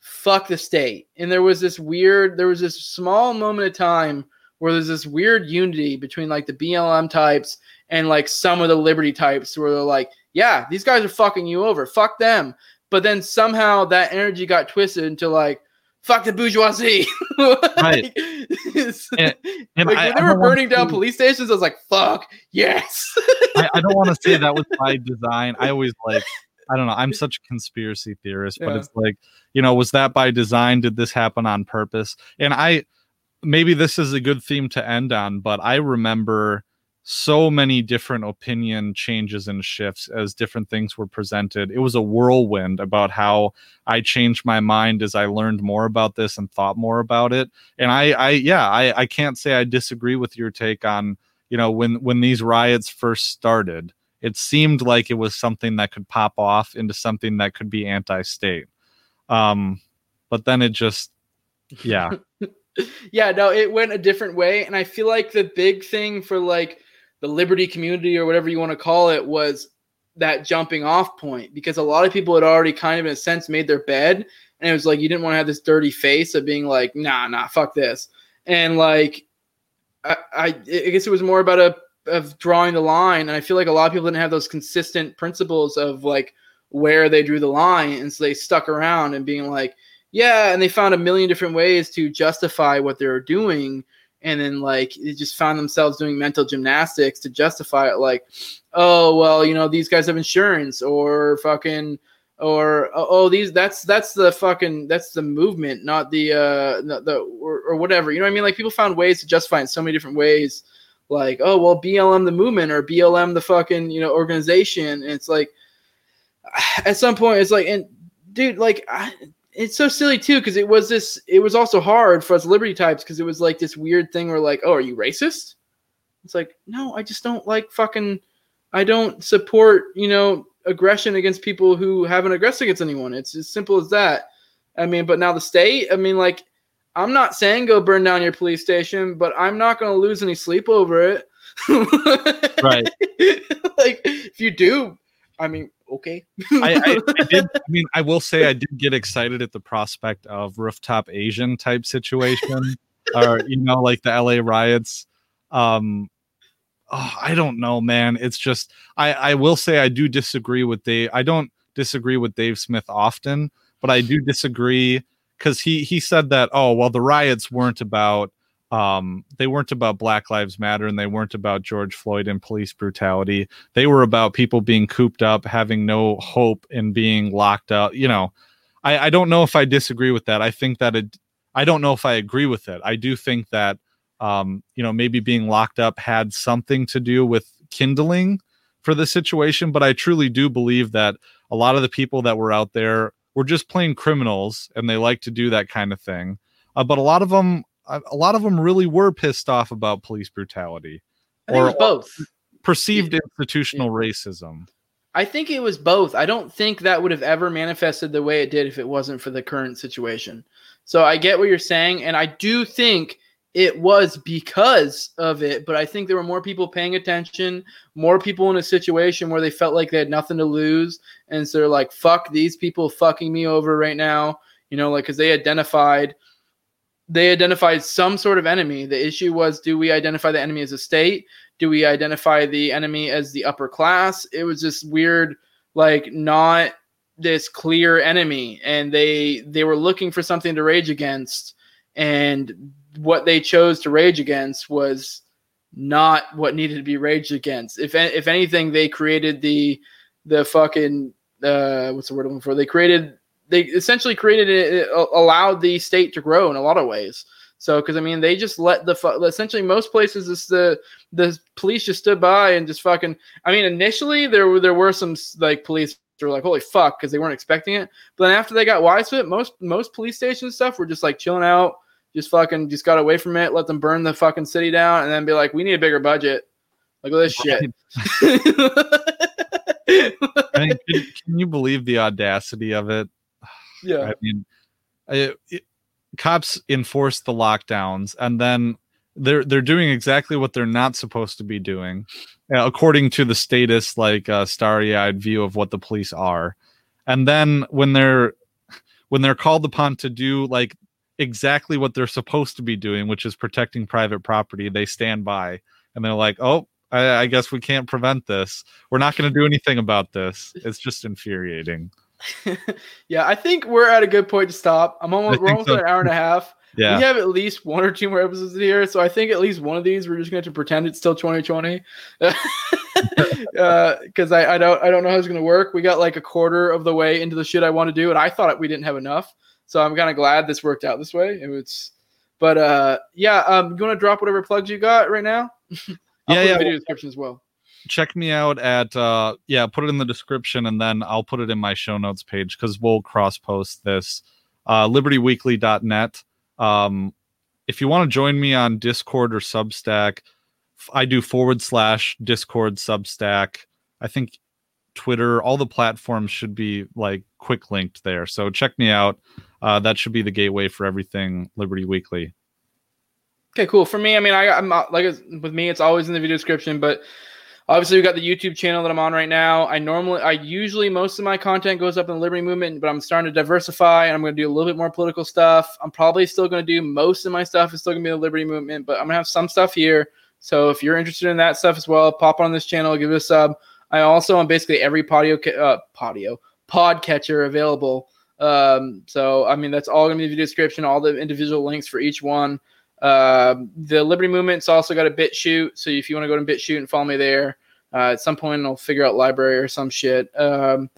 fuck the state. And there was this weird, there was this small moment of time where there's this weird unity between like the BLM types and like some of the liberty types where they're like, yeah, these guys are fucking you over. Fuck them. But then somehow that energy got twisted into like, fuck the bourgeoisie. like, right. and, and like, I, when they were burning down police stations, I was like, fuck, yes. I, I don't want to say that was by design. I always like I don't know. I'm such a conspiracy theorist, but it's like, you know, was that by design? Did this happen on purpose? And I maybe this is a good theme to end on, but I remember so many different opinion changes and shifts as different things were presented. It was a whirlwind about how I changed my mind as I learned more about this and thought more about it. And I, I yeah, I, I can't say I disagree with your take on, you know, when when these riots first started it seemed like it was something that could pop off into something that could be anti-state. Um but then it just yeah. Yeah no it went a different way and i feel like the big thing for like the liberty community or whatever you want to call it was that jumping off point because a lot of people had already kind of in a sense made their bed and it was like you didn't want to have this dirty face of being like nah nah fuck this. And like I, I, I guess it was more about a of drawing the line, and I feel like a lot of people didn't have those consistent principles of like where they drew the line, and so they stuck around and being like, yeah, and they found a million different ways to justify what they were doing, and then like they just found themselves doing mental gymnastics to justify it, like, oh well, you know these guys have insurance or fucking or oh these that's that's the fucking that's the movement not the uh the, the or, or whatever you know what i mean? Like people found ways to justify in so many different ways like, oh well, BLM the movement or BLM the fucking you know organization. And it's like, at some point, it's like, and dude, like, I, it's so silly too because it was this. It was also hard for us liberty types because it was like this weird thing where like, oh, are you racist? It's like, no, I just don't like fucking. I don't support you know aggression against people who haven't aggressed against anyone. It's as simple as that. I mean, but now the state. I mean, like I'm not saying go burn down your police station, but I'm not going to lose any sleep over it. right. like if you do, I mean, okay. I, I, I, did. I mean, I will say I did get excited at the prospect of rooftop Asian type situation, or you know, like the LA riots. Um, oh, I don't know, man. It's just I I will say I do disagree with Dave. I don't disagree with Dave Smith often, but I do disagree because he he said that oh well the riots weren't about um, they weren't about Black Lives Matter and they weren't about George Floyd and police brutality. They were about people being cooped up, having no hope, and being locked up. You know, I, I don't know if I disagree with that. I think that it, I don't know if I agree with it. I do think that, um, you know, maybe being locked up had something to do with kindling for the situation. But I truly do believe that a lot of the people that were out there were just plain criminals and they like to do that kind of thing. Uh, but a lot of them, a lot of them really were pissed off about police brutality. or both. perceived institutional racism. I think it was both. I don't think that would have ever manifested the way it did if it wasn't for the current situation. So I get what you're saying, and I do think it was because of it, but I think there were more people paying attention, more people in a situation where they felt like they had nothing to lose. And so they're like, fuck these people fucking me over right now. You know, like, because they identified they identified some sort of enemy. The issue was do we identify the enemy as a state? Do we identify the enemy as the upper class? It was just weird, like not this clear enemy. And they they were looking for something to rage against. And what they chose to rage against was not what needed to be raged against. If if anything, they created the the fucking uh, what's the word I'm for? They created they essentially created it, allowed the state to grow in a lot of ways. So, because I mean, they just let the fu- essentially most places is the the police just stood by and just fucking. I mean, initially there were there were some like police were like holy fuck because they weren't expecting it. But then after they got wise to it, most most police station stuff were just like chilling out, just fucking just got away from it, let them burn the fucking city down, and then be like, we need a bigger budget. Look at this shit. I mean, can, can, you believe the audacity of it? Yeah. I mean, it, it, cops enforce the lockdowns, and then they're they're doing exactly what they're not supposed to be doing, uh, according to the status like uh, starry-eyed view of what the police are. And then when they're when they're called upon to do like exactly what they're supposed to be doing, which is protecting private property, they stand by and they're like, "Oh, I, I guess we can't prevent this. We're not going to do anything about this." It's just infuriating. yeah, I think we're at a good point to stop. I'm almost we're almost so. an hour and a half. Yeah. We have at least one or two more episodes here, so I think at least one of these we're just going to to pretend it's still 2020, because uh, I, I don't I don't know how it's going to work. We got like a quarter of the way into the shit I want to do, and I thought we didn't have enough. So I'm kind of glad this worked out this way. It was, but uh, yeah. Um, you want to drop whatever plugs you got right now? yeah, yeah. Video description as well. Check me out at uh, yeah. Put it in the description, and then I'll put it in my show notes page because we'll cross post this. Uh, LibertyWeekly.net. Um, if you want to join me on Discord or Substack, I do forward slash Discord Substack. I think Twitter, all the platforms should be like quick linked there. So check me out. Uh, that should be the gateway for everything Liberty Weekly. Okay, cool. For me, I mean, I, I'm not, like with me, it's always in the video description, but obviously we got the YouTube channel that I'm on right now. I normally, I usually most of my content goes up in the Liberty Movement, but I'm starting to diversify and I'm going to do a little bit more political stuff. I'm probably still going to do most of my stuff is still going to be the Liberty Movement, but I'm going to have some stuff here. So if you're interested in that stuff as well, pop on this channel, give it a sub. I also am basically every podio, uh, podio podcatcher available. Um, so I mean that's all gonna be in the description, all the individual links for each one. Uh, the Liberty Movement's also got a BitChute, so if you want to go to BitChute and follow me there, uh, at some point I'll figure out LBRY or some shit. Um,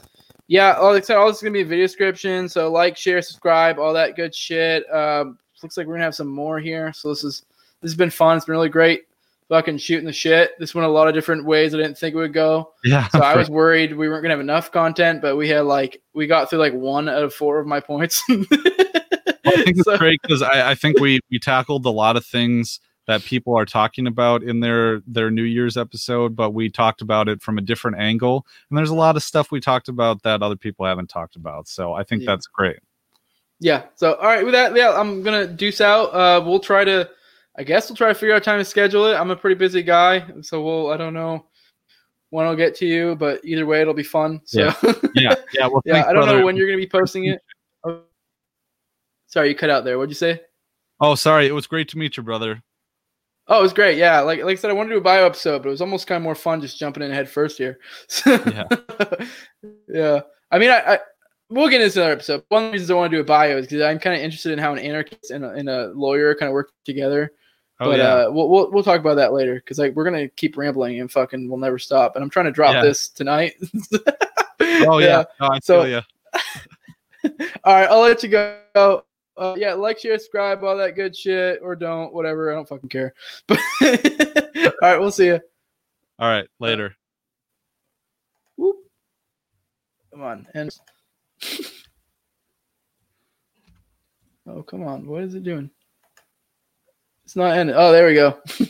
yeah, all, like all this is gonna be a video description. So like, share, subscribe, all that good shit. Um, looks like we're gonna have some more here. So this is this has been fun. It's been really great fucking shooting the shit. This went a lot of different ways I didn't think it would go. Yeah. So I was worried we weren't gonna have enough content, but we had like we got through like one out of four of my points. well, I think it's so, great because I, I think we we tackled a lot of things that people are talking about in their their New Year's episode, but we talked about it from a different angle. And there's a lot of stuff we talked about that other people haven't talked about. So I think yeah. that's great. Yeah. So all right, with that, yeah, I'm gonna deuce out. Uh, we'll try to I guess we'll try to figure out time to schedule it. I'm a pretty busy guy, so we'll. I don't know when I'll get to you, but either way, it'll be fun. So yeah, yeah, yeah. Well, yeah. I don't brother. know when you're going to be posting it. Oh, sorry, you cut out there. What'd you say? Oh, sorry. It was great to meet you, brother. Oh, it was great. Yeah, like like I said, I wanted to do a bio episode, but it was almost kind of more fun just jumping in head first here. yeah, yeah. I mean, I, I we'll get into another episode. One of the reasons I want to do a bio is because I'm kind of interested in how an anarchist and a, and a lawyer kind of work together. Oh, but yeah. uh, we'll, we'll we'll talk about that later because like we're gonna keep rambling and fucking we'll never stop. And I'm trying to drop yeah. this tonight. oh yeah, no, I so, you. all right, I'll let you go. Uh, yeah, like, share, subscribe, all that good shit, or don't, whatever. I don't fucking care. But all right, we'll see you. All right, later. Whoop. Come on, and oh, come on, what is it doing? It's not ending. Oh, there we go.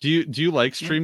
Do you do you like stream